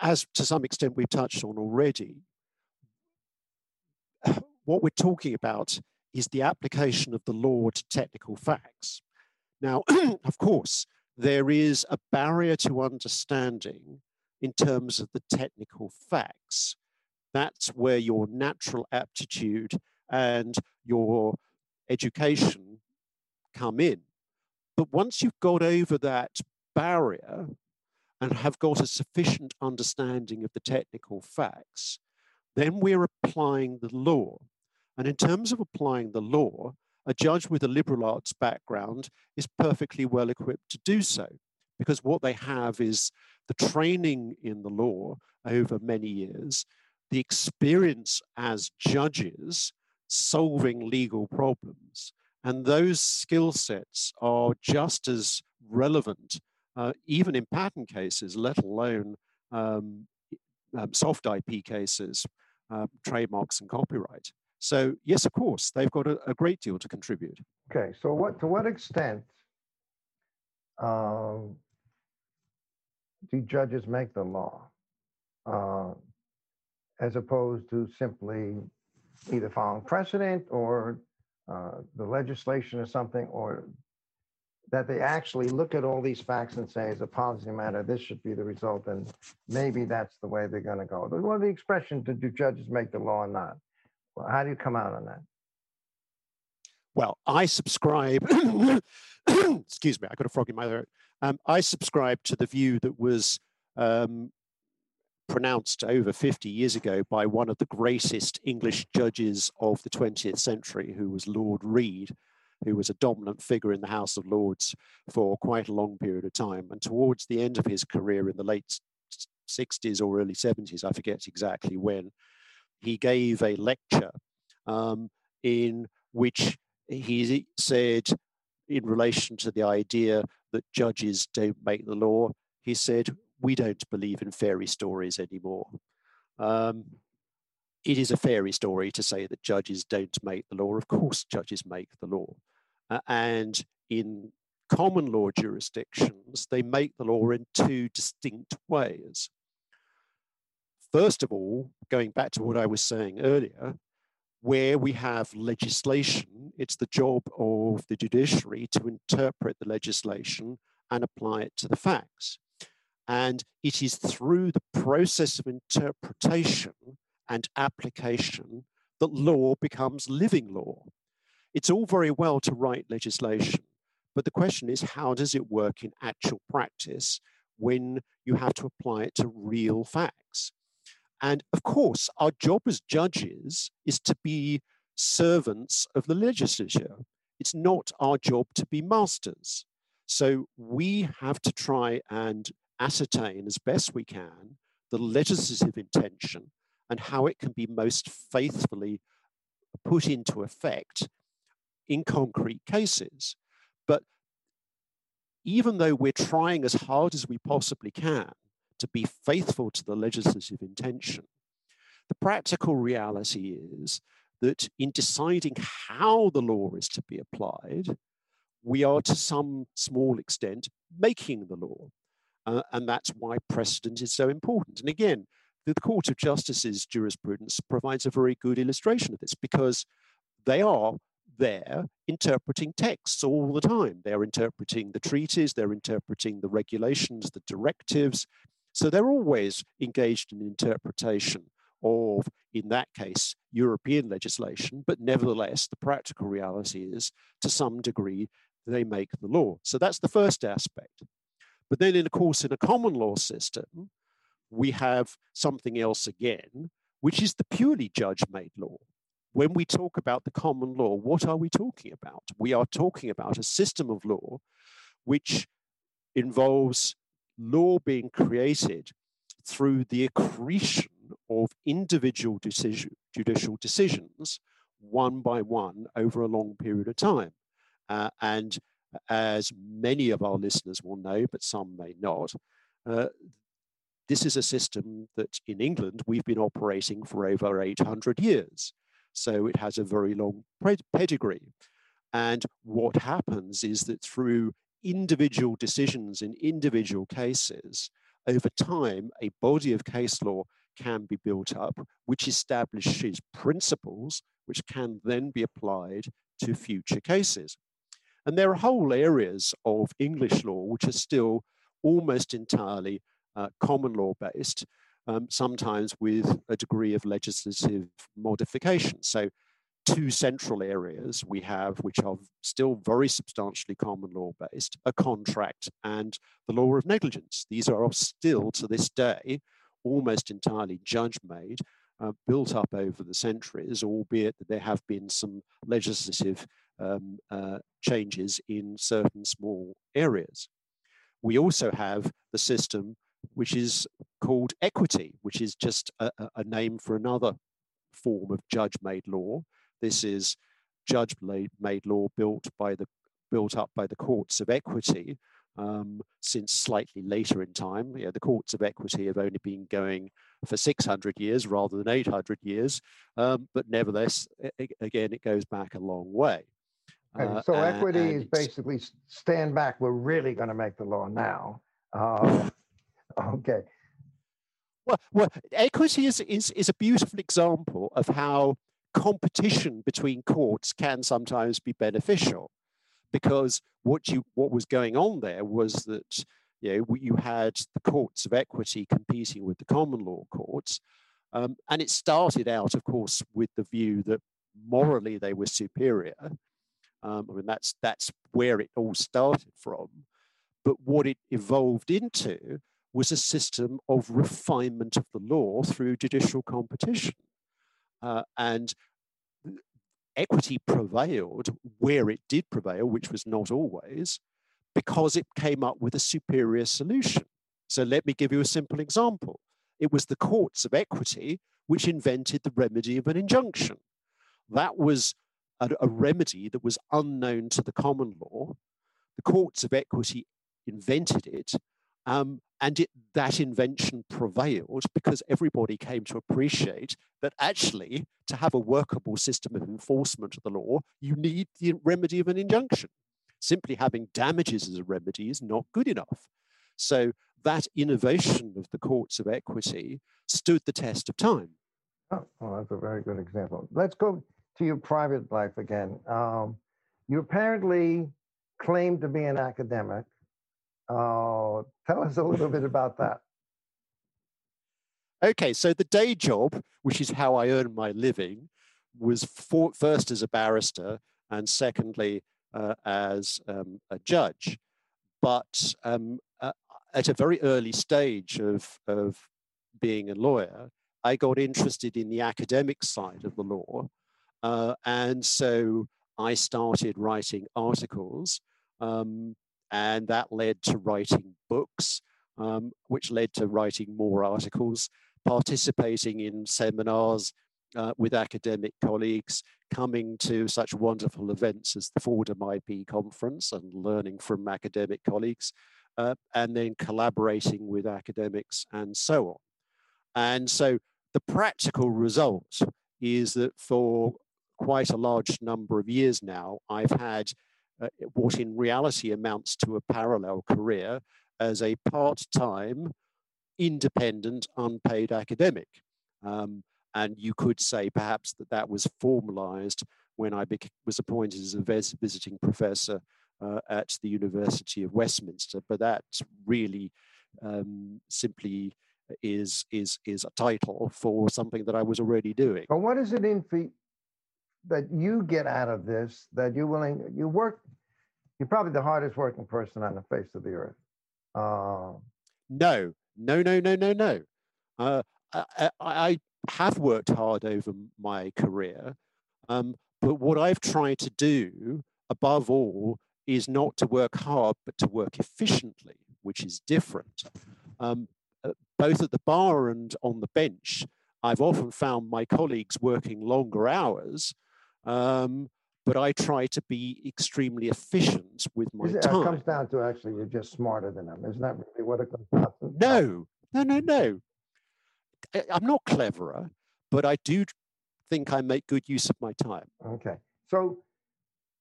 as to some extent we've touched on already, what we're talking about is the application of the law to technical facts. Now, of course, there is a barrier to understanding in terms of the technical facts. That's where your natural aptitude and your education come in. But once you've got over that barrier and have got a sufficient understanding of the technical facts, then we're applying the law. And in terms of applying the law, a judge with a liberal arts background is perfectly well equipped to do so because what they have is the training in the law over many years, the experience as judges solving legal problems. And those skill sets are just as relevant, uh, even in patent cases, let alone um, um, soft IP cases, uh, trademarks and copyright. So yes, of course, they've got a, a, great deal to contribute. Okay, so what to what extent um, do judges make the law, uh, as opposed to simply either following precedent or uh, the legislation or something, or that they actually look at all these facts and say, as a policy matter, this should be the result, and maybe that's the way they're going to go. Well, the expression, do judges make the law or not? Well, how do you come out on that? Well, I subscribe, excuse me, I got a frog in my throat. Um, I subscribe to the view that was um, pronounced over 50 years ago by one of the greatest English judges of the 20th century, who was Lord Reid, who was a dominant figure in the House of Lords for quite a long period of time. And towards the end of his career in the late 60s or early 70s, I forget exactly when, he gave a lecture um, in which he said, in relation to the idea that judges don't make the law, he said, we don't believe in fairy stories anymore. Um, it is a fairy story to say that judges don't make the law. Of course, judges make the law. Uh, and in common law jurisdictions, they make the law in two distinct ways. First of all, going back to what I was saying earlier, where we have legislation, it's the job of the judiciary to interpret the legislation and apply it to the facts. And it is through the process of interpretation and application that law becomes living law. It's all very well to write legislation, but the question is how does it work in actual practice when you have to apply it to real facts? And of course, our job as judges is to be servants of the legislature. It's not our job to be masters. So we have to try and ascertain as best we can the legislative intention and how it can be most faithfully put into effect in concrete cases. But even though we're trying as hard as we possibly can to be faithful to the legislative intention, the practical reality is that in deciding how the law is to be applied, we are to some small extent making the law. Uh, and that's why precedent is so important. And again, the Court of Justice's jurisprudence provides a very good illustration of this because they are there interpreting texts all the time. They're interpreting the treaties, they're interpreting the regulations, the directives. So they're always engaged in interpretation of, in that case, European legislation, but nevertheless, the practical reality is to some degree they make the law. So that's the first aspect. But then, in of course, in a common law system, we have something else again, which is the purely judge made law. When we talk about the common law, what are we talking about? We are talking about a system of law which involves law being created through the accretion of individual decision, judicial decisions one by one over a long period of time. Uh, and as many of our listeners will know, but some may not, uh, this is a system that in England we've been operating for over 800 years. So it has a very long pedigree. And what happens is that through individual decisions in individual cases, over time, a body of case law can be built up, which establishes principles which can then be applied to future cases. And there are whole areas of English law which are still almost entirely uh, common law based, um, sometimes with a degree of legislative modification. So, two central areas we have, which are still very substantially common law based, a contract and the law of negligence. These are still to this day almost entirely judge made, uh, built up over the centuries, albeit that there have been some legislative um, uh, changes in certain small areas. We also have the system which is called equity, which is just a, a name for another form of judge-made law. This is judge-made law built by the built up by the courts of equity um, since slightly later in time. You know, the courts of equity have only been going for 600 years rather than 800 years, um, but nevertheless, it, again, it goes back a long way. Uh, so equity and is basically stand back. We're really going to make the law now. Uh, okay. Well, well, equity is, is, is a beautiful example of how competition between courts can sometimes be beneficial because what you what was going on there was that you know you had the courts of equity competing with the common law courts. Um, and it started out of course with the view that morally they were superior. Um, i mean that's that's where it all started from. But what it evolved into was a system of refinement of the law through judicial competition. Uh, and equity prevailed where it did prevail, which was not always, because it came up with a superior solution. So let me give you a simple example. It was the courts of equity which invented the remedy of an injunction. That was a, a remedy that was unknown to the common law. The courts of equity invented it, um, and it, that invention prevailed because everybody came to appreciate that actually, to have a workable system of enforcement of the law, you need the remedy of an injunction. Simply having damages as a remedy is not good enough. So that innovation of the courts of equity stood the test of time. Oh, well, that's a very good example. Let's go to your private life again. Um, you apparently claimed to be an academic Oh, tell us a little bit about that. Okay, so the day job, which is how I earn my living, was for, first as a barrister and secondly uh, as um, a judge. But um, uh, at a very early stage of, of being a lawyer, I got interested in the academic side of the law. Uh, and so I started writing articles um, and that led to writing books, um, which led to writing more articles, participating in seminars uh, with academic colleagues, coming to such wonderful events as the Fordham IP conference and learning from academic colleagues, uh, and then collaborating with academics and so on. And so the practical result is that for quite a large number of years now, I've had uh, what in reality amounts to a parallel career as a part time, independent, unpaid academic. Um, and you could say perhaps that that was formalized when I was appointed as a visiting professor uh, at the University of Westminster, but that really um, simply is is is a title for something that I was already doing. But what is it in for that you get out of this that you're willing you work you're probably the hardest working person on the face of the earth. Uh, no no no no no no. Uh, I, I, have worked hard over my career um, but what i've tried to do above all is not to work hard but to work efficiently which is different. Um, uh, both at the bar and on the bench I've often found my colleagues working longer hours um, but I try to be extremely efficient with my it, time. It comes down to actually you're just smarter than them. Isn't that really what it comes down to? No, no, no, no. I'm not cleverer, but I do think I make good use of my time. Okay. So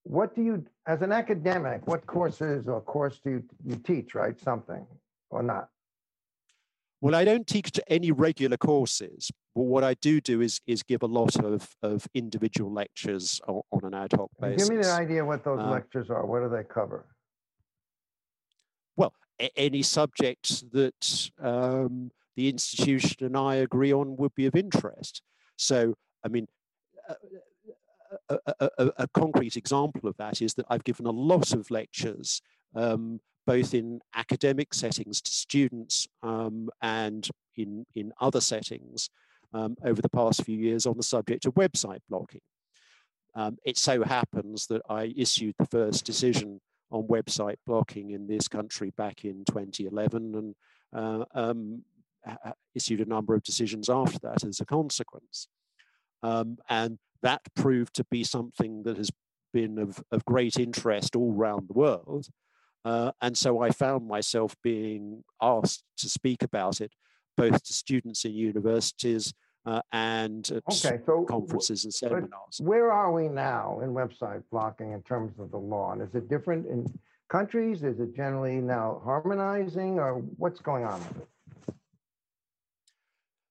what do you, as an academic, what courses or course do you, you teach, right? Something or not? Well, I don't teach to any regular courses, but what I do do is is give a lot of, of individual lectures on, on an ad hoc basis. Give me an idea what those uh, lectures are. What do they cover? Well, a- any subject that um, the institution and I agree on would be of interest. So, I mean, uh, a, a, a, concrete example of that is that I've given a lot of lectures, um, both in academic settings to students um, and in, in other settings um, over the past few years on the subject of website blocking. Um, it so happens that I issued the first decision on website blocking in this country back in 2011 and uh, um, issued a number of decisions after that as a consequence. Um, and that proved to be something that has been of, of great interest all around the world. Uh, and so I found myself being asked to speak about it, both to students in universities uh, and at okay, so conferences and seminars. Where are we now in website blocking in terms of the law? And is it different in countries? Is it generally now harmonizing or what's going on with it?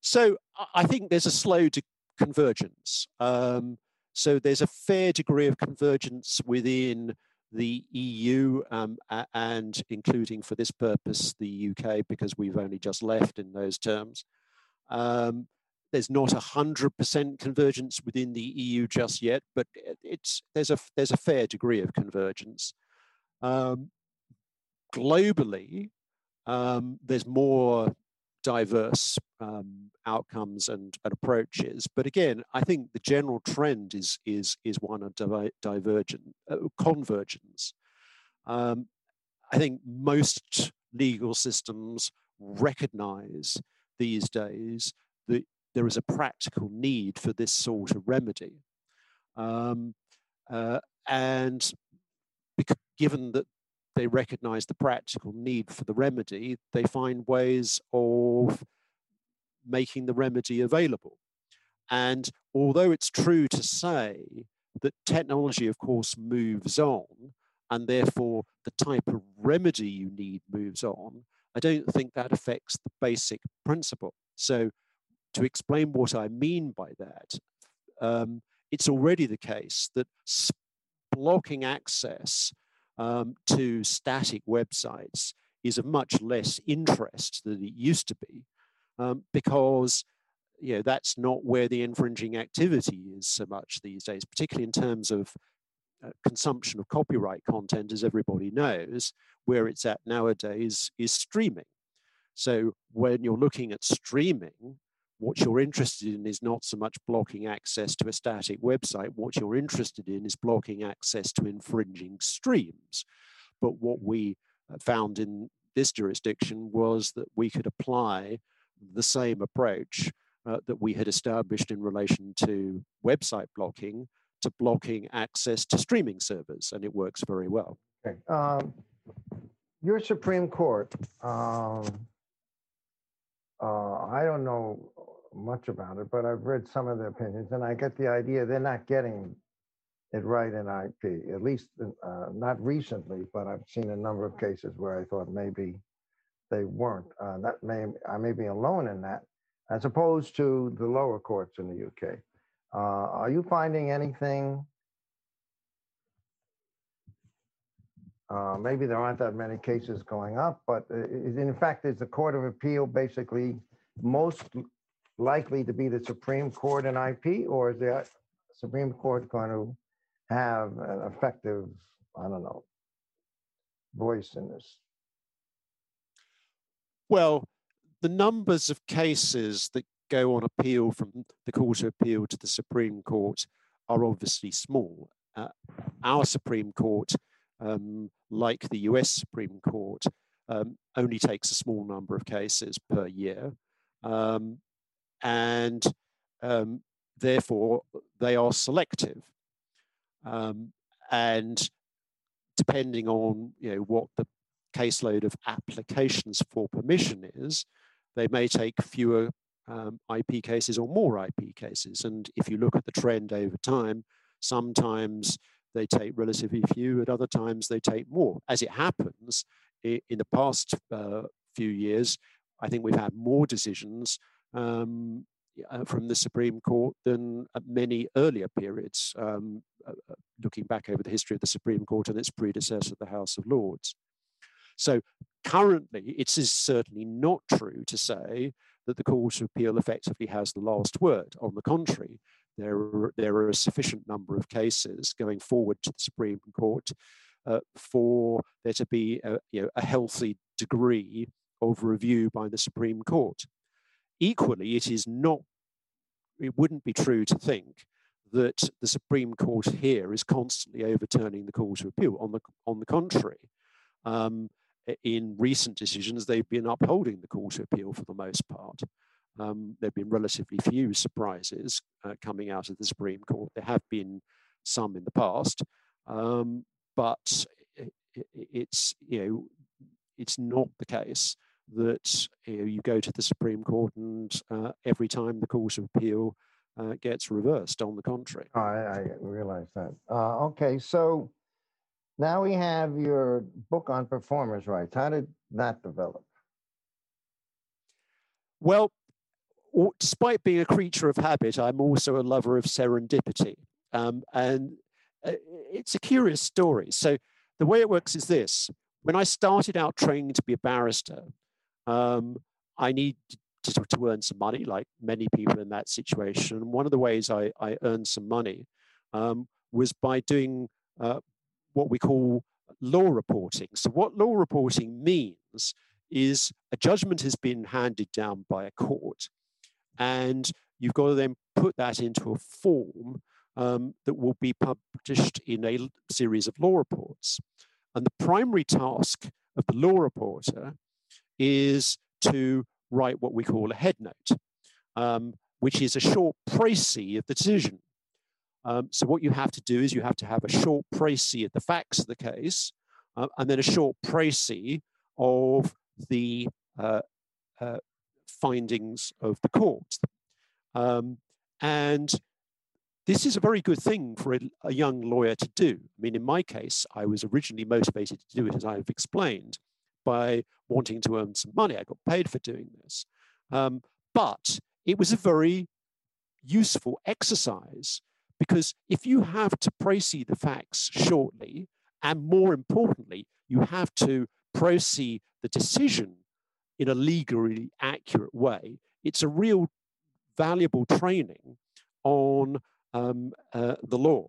So I think there's a slow convergence. Um, so there's a fair degree of convergence within the EU um, and including for this purpose the UK because we've only just left in those terms. Um, there's not a hundred percent convergence within the EU just yet, but it's there's a there's a fair degree of convergence. Um, globally, um, there's more diverse um, outcomes and, and, approaches. But again, I think the general trend is is is one of di- divergent uh, convergence. Um, I think most legal systems recognize these days that there is a practical need for this sort of remedy. Um, uh, and given that they recognize the practical need for the remedy, they find ways of making the remedy available. And although it's true to say that technology, of course, moves on, and therefore the type of remedy you need moves on, I don't think that affects the basic principle. So, to explain what I mean by that, um, it's already the case that blocking access um, to static websites is of much less interest than it used to be um, because you know, that's not where the infringing activity is so much these days, particularly in terms of uh, consumption of copyright content, as everybody knows, where it's at nowadays is streaming. So when you're looking at streaming, what you're interested in is not so much blocking access to a static website. What you're interested in is blocking access to infringing streams. But what we uh, found in this jurisdiction was that we could apply the same approach uh, that we had established in relation to website blocking to blocking access to streaming servers, and it works very well. Okay. Um, your Supreme Court, um, uh, I don't know much about it, but I've read some of the opinions, and I get the idea they're not getting it right in IP. At least uh, not recently, but I've seen a number of cases where I thought maybe they weren't. Uh, that may I may be alone in that, as opposed to the lower courts in the UK. Uh, are you finding anything? Uh, maybe there aren't that many cases going up, but uh, in fact, is the Court of Appeal basically most likely to be the Supreme Court in IP, or is the Supreme Court going to have an effective, I don't know, voice in this? Well, the numbers of cases that go on appeal from the Court of Appeal to the Supreme Court are obviously small. Uh, our Supreme Court, um, like the US Supreme Court, um, only takes a small number of cases per year. Um, and um, therefore they are selective. Um, and depending on you know what the caseload of applications for permission is, they may take fewer um, IP cases or more IP cases. And if you look at the trend over time, sometimes they take relatively few, at other times they take more. As it happens, in the past uh, few years, I think we've had more decisions um, uh, from the Supreme Court than at many earlier periods, um, uh, uh, looking back over the history of the Supreme Court and its predecessor, the House of Lords. So currently, it is certainly not true to say that the Court of Appeal effectively has the last word. On the contrary, there are, there are a sufficient number of cases going forward to the Supreme Court uh, for there to be a, you know, a healthy degree of review by the Supreme Court. Equally, it is not, it wouldn't be true to think that the Supreme Court here is constantly overturning the Court of Appeal. On the, on the contrary, um, in recent decisions, they've been upholding the Court of Appeal for the most part. Um, there have been relatively few surprises uh, coming out of the Supreme Court. There have been some in the past, um, but it's you know it's not the case that you, know, you go to the Supreme Court and uh, every time the Court of Appeal uh, gets reversed. On the contrary, I, I realize that. Uh, okay, so now we have your book on performers' rights. How did that develop? Well, despite being a creature of habit, I'm also a lover of serendipity. Um, and uh, it's a curious story. So, the way it works is this when I started out training to be a barrister, um, I needed to, to, earn some money, like many people in that situation. And one of the ways I, I earned some money um, was by doing uh, what we call law reporting. So, what law reporting means is a judgment has been handed down by a court, and you've got to then put that into a form um, that will be published in a series of law reports. And the primary task of the law reporter is to write what we call a head note, um, which is a short précis of the decision. Um, so what you have to do is you have to have a short précis of the facts of the case, uh, and then a short précis of the uh, uh, findings of the court. Um, and this is a very good thing for a, a, young lawyer to do. I mean, in my case, I was originally motivated to do it, as I've explained, by wanting to earn some money. I got paid for doing this. Um, but it was a very useful exercise because if you have to précis the facts shortly, and more importantly, you have to précis the decision in a legally accurate way, it's a real valuable training on um, uh, the law.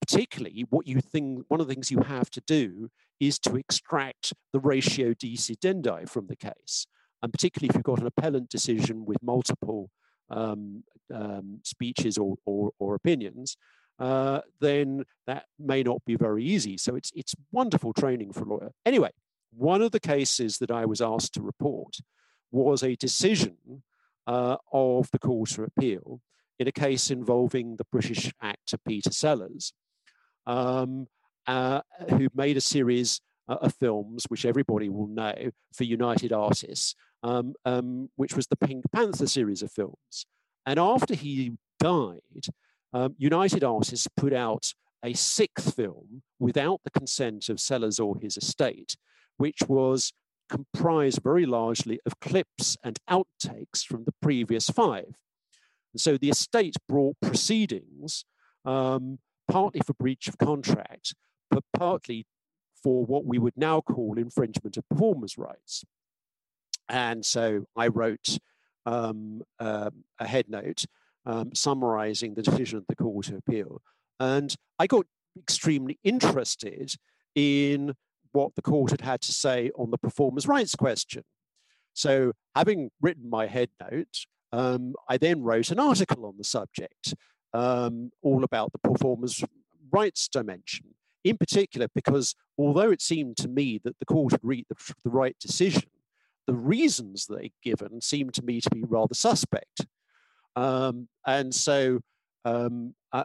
Particularly, what you think one of the things you have to do is to extract the ratio decidendi from the case, and particularly if you've got an appellant decision with multiple um, um, speeches or, or, or opinions, uh, then that may not be very easy. So it's it's wonderful training for a lawyer. Anyway, one of the cases that I was asked to report was a decision uh, of the Court of Appeal in a case involving the British actor Peter Sellers, um, uh, who made a series uh, of films, which everybody will know, for United Artists, um, um, which was the Pink Panther series of films. And after he died, um, United Artists put out a sixth film without the consent of Sellers or his estate, which was comprised very largely of clips and outtakes from the previous five. And so the estate brought proceedings, um, partly for breach of contract, but partly for what we would now call infringement of performers' rights. And so I wrote um, uh, a head note um, summarizing the decision of the Court of Appeal. And I got extremely interested in what the court had had to say on the performers' rights question. So, having written my head note, um, I then wrote an article on the subject, um, all about the performers' rights dimension, in particular, because although it seemed to me that the court had reached the, the right decision, the reasons they'd given seemed to me to be rather suspect. Um, and so um, I,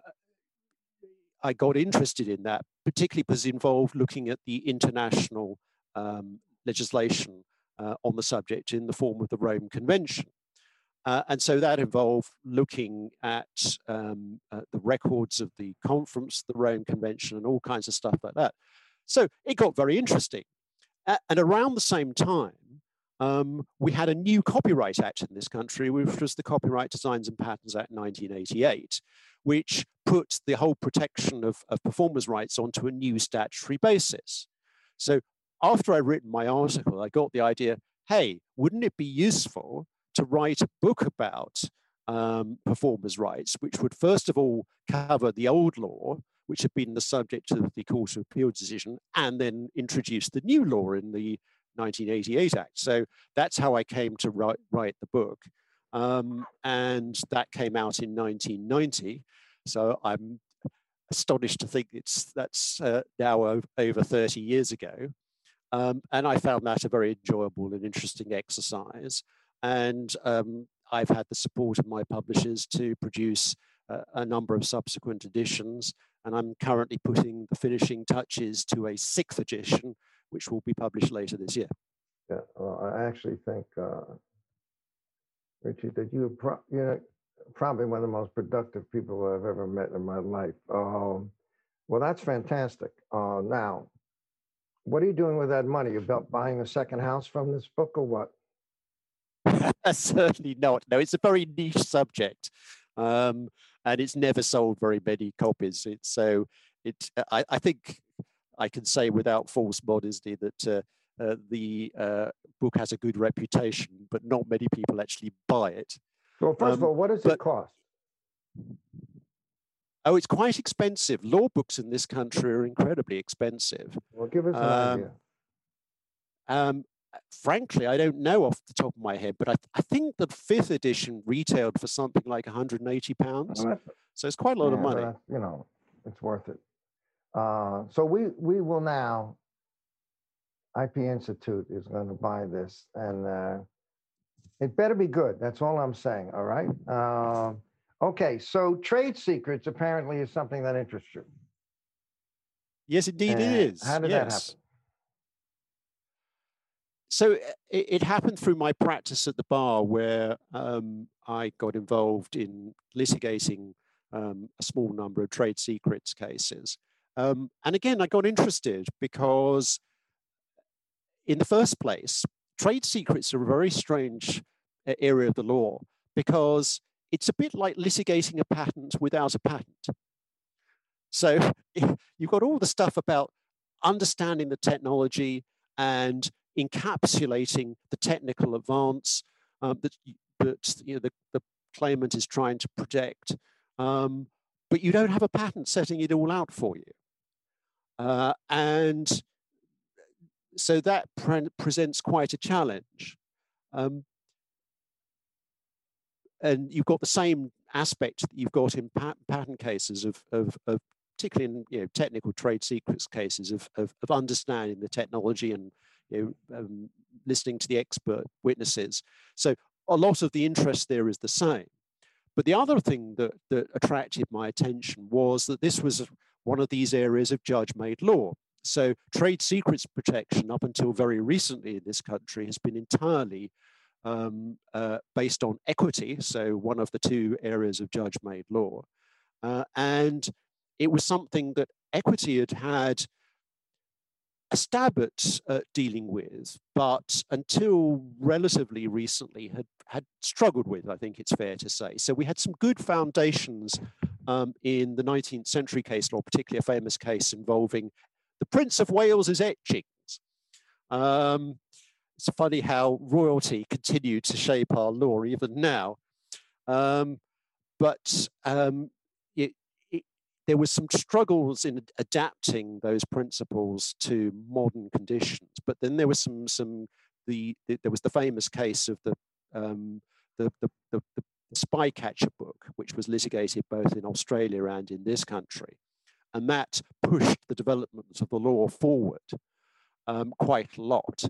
I, got interested in that, particularly was involved looking at the international um, legislation uh, on the subject in the form of the Rome Convention. Uh, and so that involved looking at um, uh, the records of the conference, the Rome Convention, and all kinds of stuff like that. So it got very interesting. And around the same time, um, we had a new Copyright Act in this country, which was the Copyright Designs and Patents Act 1988, which put the whole protection of, of performers' rights onto a new statutory basis. So after I'd written my article, I got the idea hey, wouldn't it be useful to write a book about um, performers' rights, which would first of all cover the old law, which had been the subject of the Court of Appeal decision, and then introduce the new law in the 1988 Act. So that's how I came to write, write the book. Um, and that came out in 1990. So I'm astonished to think it's that's uh, now over 30 years ago. Um, and I found that a very enjoyable and interesting exercise. And um, I've had the support of my publishers to produce uh, a number of subsequent editions. And I'm currently putting the finishing touches to a sixth edition, which will be published later this year. Yeah, well, I actually think, uh, Richie, that you pro- you're probably one of the most productive people I've ever met in my life. Um, well, that's fantastic. Uh, now, what are you doing with that money? You about buying a second house from this book or what? Certainly not. No, it's a very niche subject, um, and it's never sold very many copies. It's so it. I, I think I can say without false modesty that uh, uh, the uh, book has a good reputation, but not many people actually buy it. Well, first um, of all, what does but, it cost? Oh, it's quite expensive. Law books in this country are incredibly expensive. Well, give us an um, idea. Um, frankly, I don't know off the top of my head, but I, I think the fifth edition retailed for something like 180 pounds. Well, so it's quite a lot yeah, of money. you know, it's worth it. Uh, so we we will now. IP Institute is going to buy this, and uh, it better be good. That's all I'm saying. All right. Uh, okay. So trade secrets apparently is something that interests you. Yes, indeed, and it is. How did yes. that happen? so it, it, happened through my practice at the bar where um, I got involved in litigating um, a small number of trade secrets cases. Um, and again, I got interested because, in the first place, trade secrets are a very strange area of the law because it's a bit like litigating a patent without a patent. So you've got all the stuff about understanding the technology and encapsulating the technical advance um, that, that you know, the, the claimant is trying to protect, um, but you don't have a patent setting it all out for you. Uh, and so that pre presents quite a challenge. Um, and you've got the same aspect that you've got in pat patent cases of, of, of, particularly in you know, technical trade secrets cases of, of, of understanding the technology and you know, um, listening to the expert witnesses. So a lot of the interest there is the same. But the other thing that, that attracted my attention was that this was one of these areas of judge-made law. So trade secrets protection up until very recently in this country has been entirely um, uh, based on equity, so one of the two areas of judge-made law. Uh, and it was something that equity had had a stab at uh, dealing with, but until relatively recently had, had struggled with, I think it's fair to say. So we had some good foundations um, in the 19th century case law, particularly a famous case involving the Prince of Wales's etchings. Um, it's funny how royalty continued to shape our law even now. Um, but um, there was some struggles in adapting those principles to modern conditions. But then there was some some the, the there was the famous case of the um, the, the, the, the spycatcher book, which was litigated both in Australia and in this country, and that pushed the development of the law forward um, quite a lot.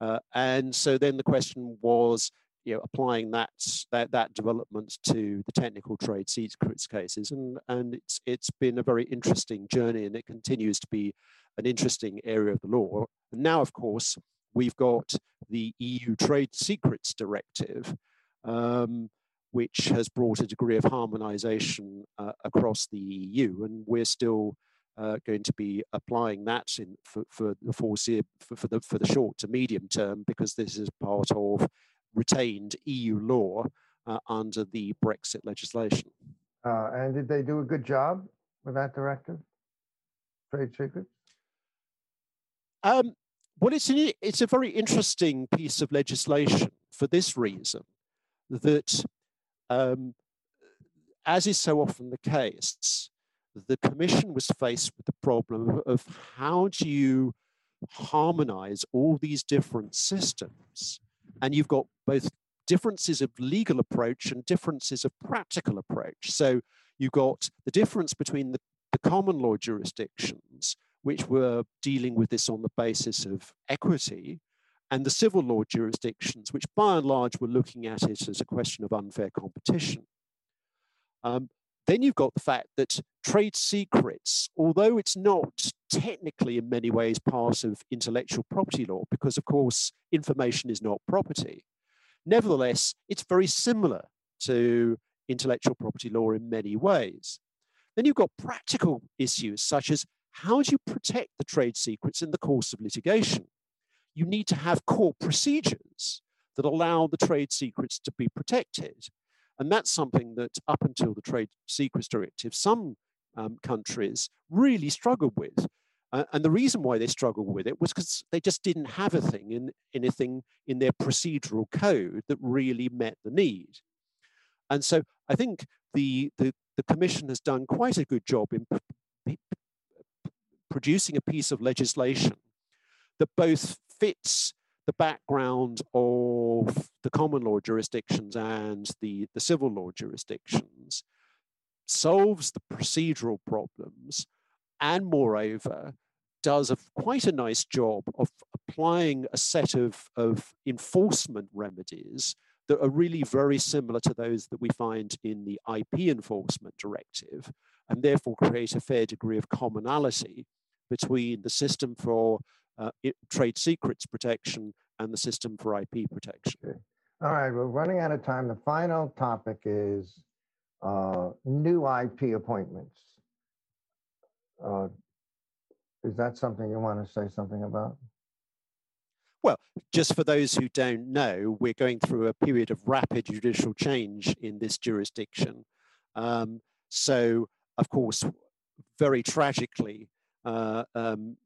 Uh, and so then the question was, you know, applying that, that, that development to the technical trade secrets cases. And, and it's, it's been a very interesting journey and it continues to be an interesting area of the law. And now, of course, we've got the EU Trade Secrets Directive, um, which has brought a degree of harmonization uh, across the EU. And we're still uh, going to be applying that in, for, for, the foreseeable, for, for, the, for the short to medium term, because this is part of retained EU law uh, under the Brexit legislation. Uh, and did they do a good job with that directive? Trade secrets? Um, well, it's, an, it's a very interesting piece of legislation for this reason that um, as is so often the case, the Commission was faced with the problem of how do you harmonize all these different systems? And you've got both differences of legal approach and differences of practical approach. So you've got the difference between the, the common law jurisdictions, which were dealing with this on the basis of equity, and the civil law jurisdictions, which by and large were looking at it as a question of unfair competition. Um, then you've got the fact that trade secrets, although it's not technically in many ways part of intellectual property law, because of course information is not property, nevertheless, it's very similar to intellectual property law in many ways. Then you've got practical issues such as how do you protect the trade secrets in the course of litigation? You need to have core procedures that allow the trade secrets to be protected. And that's something that up until the Trade Secrets Directive, some um, countries really struggled with. Uh, and the reason why they struggled with it was because they just didn't have a thing in anything in their procedural code that really met the need. And so I think the, the, the Commission has done quite a good job in producing a piece of legislation that both fits the background of the common law jurisdictions and the, the civil law jurisdictions, solves the procedural problems, and moreover, does a, quite a nice job of applying a set of, of enforcement remedies that are really very similar to those that we find in the IP enforcement directive, and therefore create a fair degree of commonality between the system for uh, it, trade secrets protection and the system for IP protection. Okay. All right, we're running out of time. The final topic is uh, new IP appointments. Uh, is that something you want to say something about? Well, just for those who don't know, we're going through a period of rapid judicial change in this jurisdiction. Um, so, of course, very tragically, uh, um,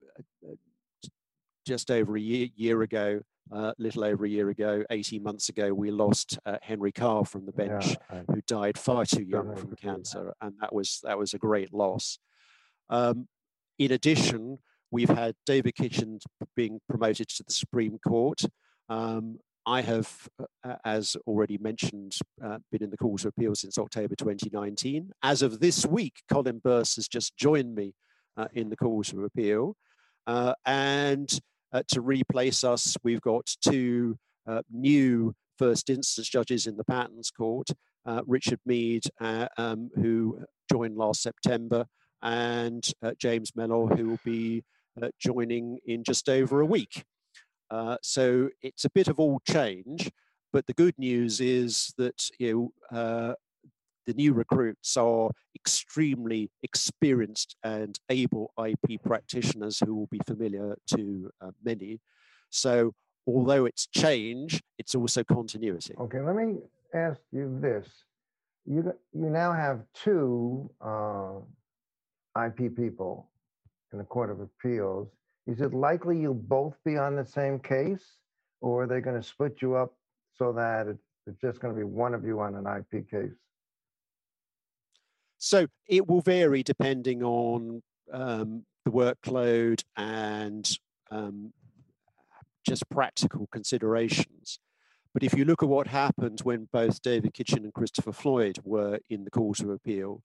just over a year, year ago, a uh, little over a year ago, 18 months ago, we lost uh, Henry Carr from the bench, yeah, who died far too young from cancer, and that was that was a great loss. Um, in addition, we've had David Kitchin being promoted to the Supreme Court. Um, I have, uh, as already mentioned, uh, been in the Court of Appeal since October 2019. As of this week, Colin Birss has just joined me uh, in the Court of Appeal. Uh, and uh, to replace us. We've got two uh, new first instance judges in the Patents Court, uh, Richard Meade, uh, um, who joined last September, and uh, James Mellor, who will be joining in just over a week. so it's a bit of all change, but the good news is that you know, the new recruits are extremely experienced and able IP practitioners who will be familiar to uh, many. So, although it's change, it's also continuity. Okay, let me ask you this. You, you now have two uh, IP people in the Court of Appeals. Is it likely you'll both be on the same case, or are they going to split you up so that it's just going to be one of you on an IP case? So it will vary depending on um, the workload and um, just practical considerations. But if you look at what happened when both David Kitchin and Christopher Floyd were in the Court of Appeal,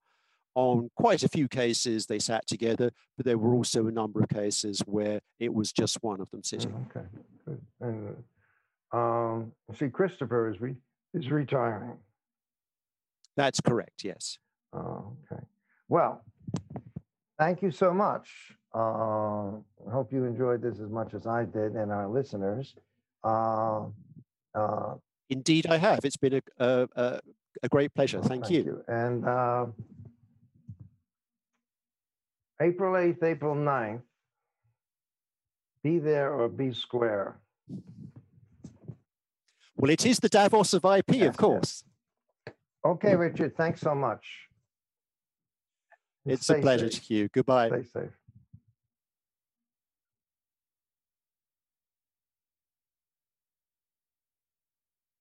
on quite a few cases they sat together, but there were also a number of cases where it was just one of them sitting. Okay, good. And um, see, Christopher is re- is retiring. That's correct. Yes. Oh, okay. Well, thank you so much. Uh, I hope you enjoyed this as much as I did and our listeners. Uh, uh, Indeed, I have. It's been a, a, a great pleasure. Thank, thank you. you. And uh, April 8th, April 9th, be there or be square. Well, it is the Davos of IP, yes, of course. Yes. Okay, Richard, thanks so much. It's a pleasure safe. to you. Goodbye. Stay safe.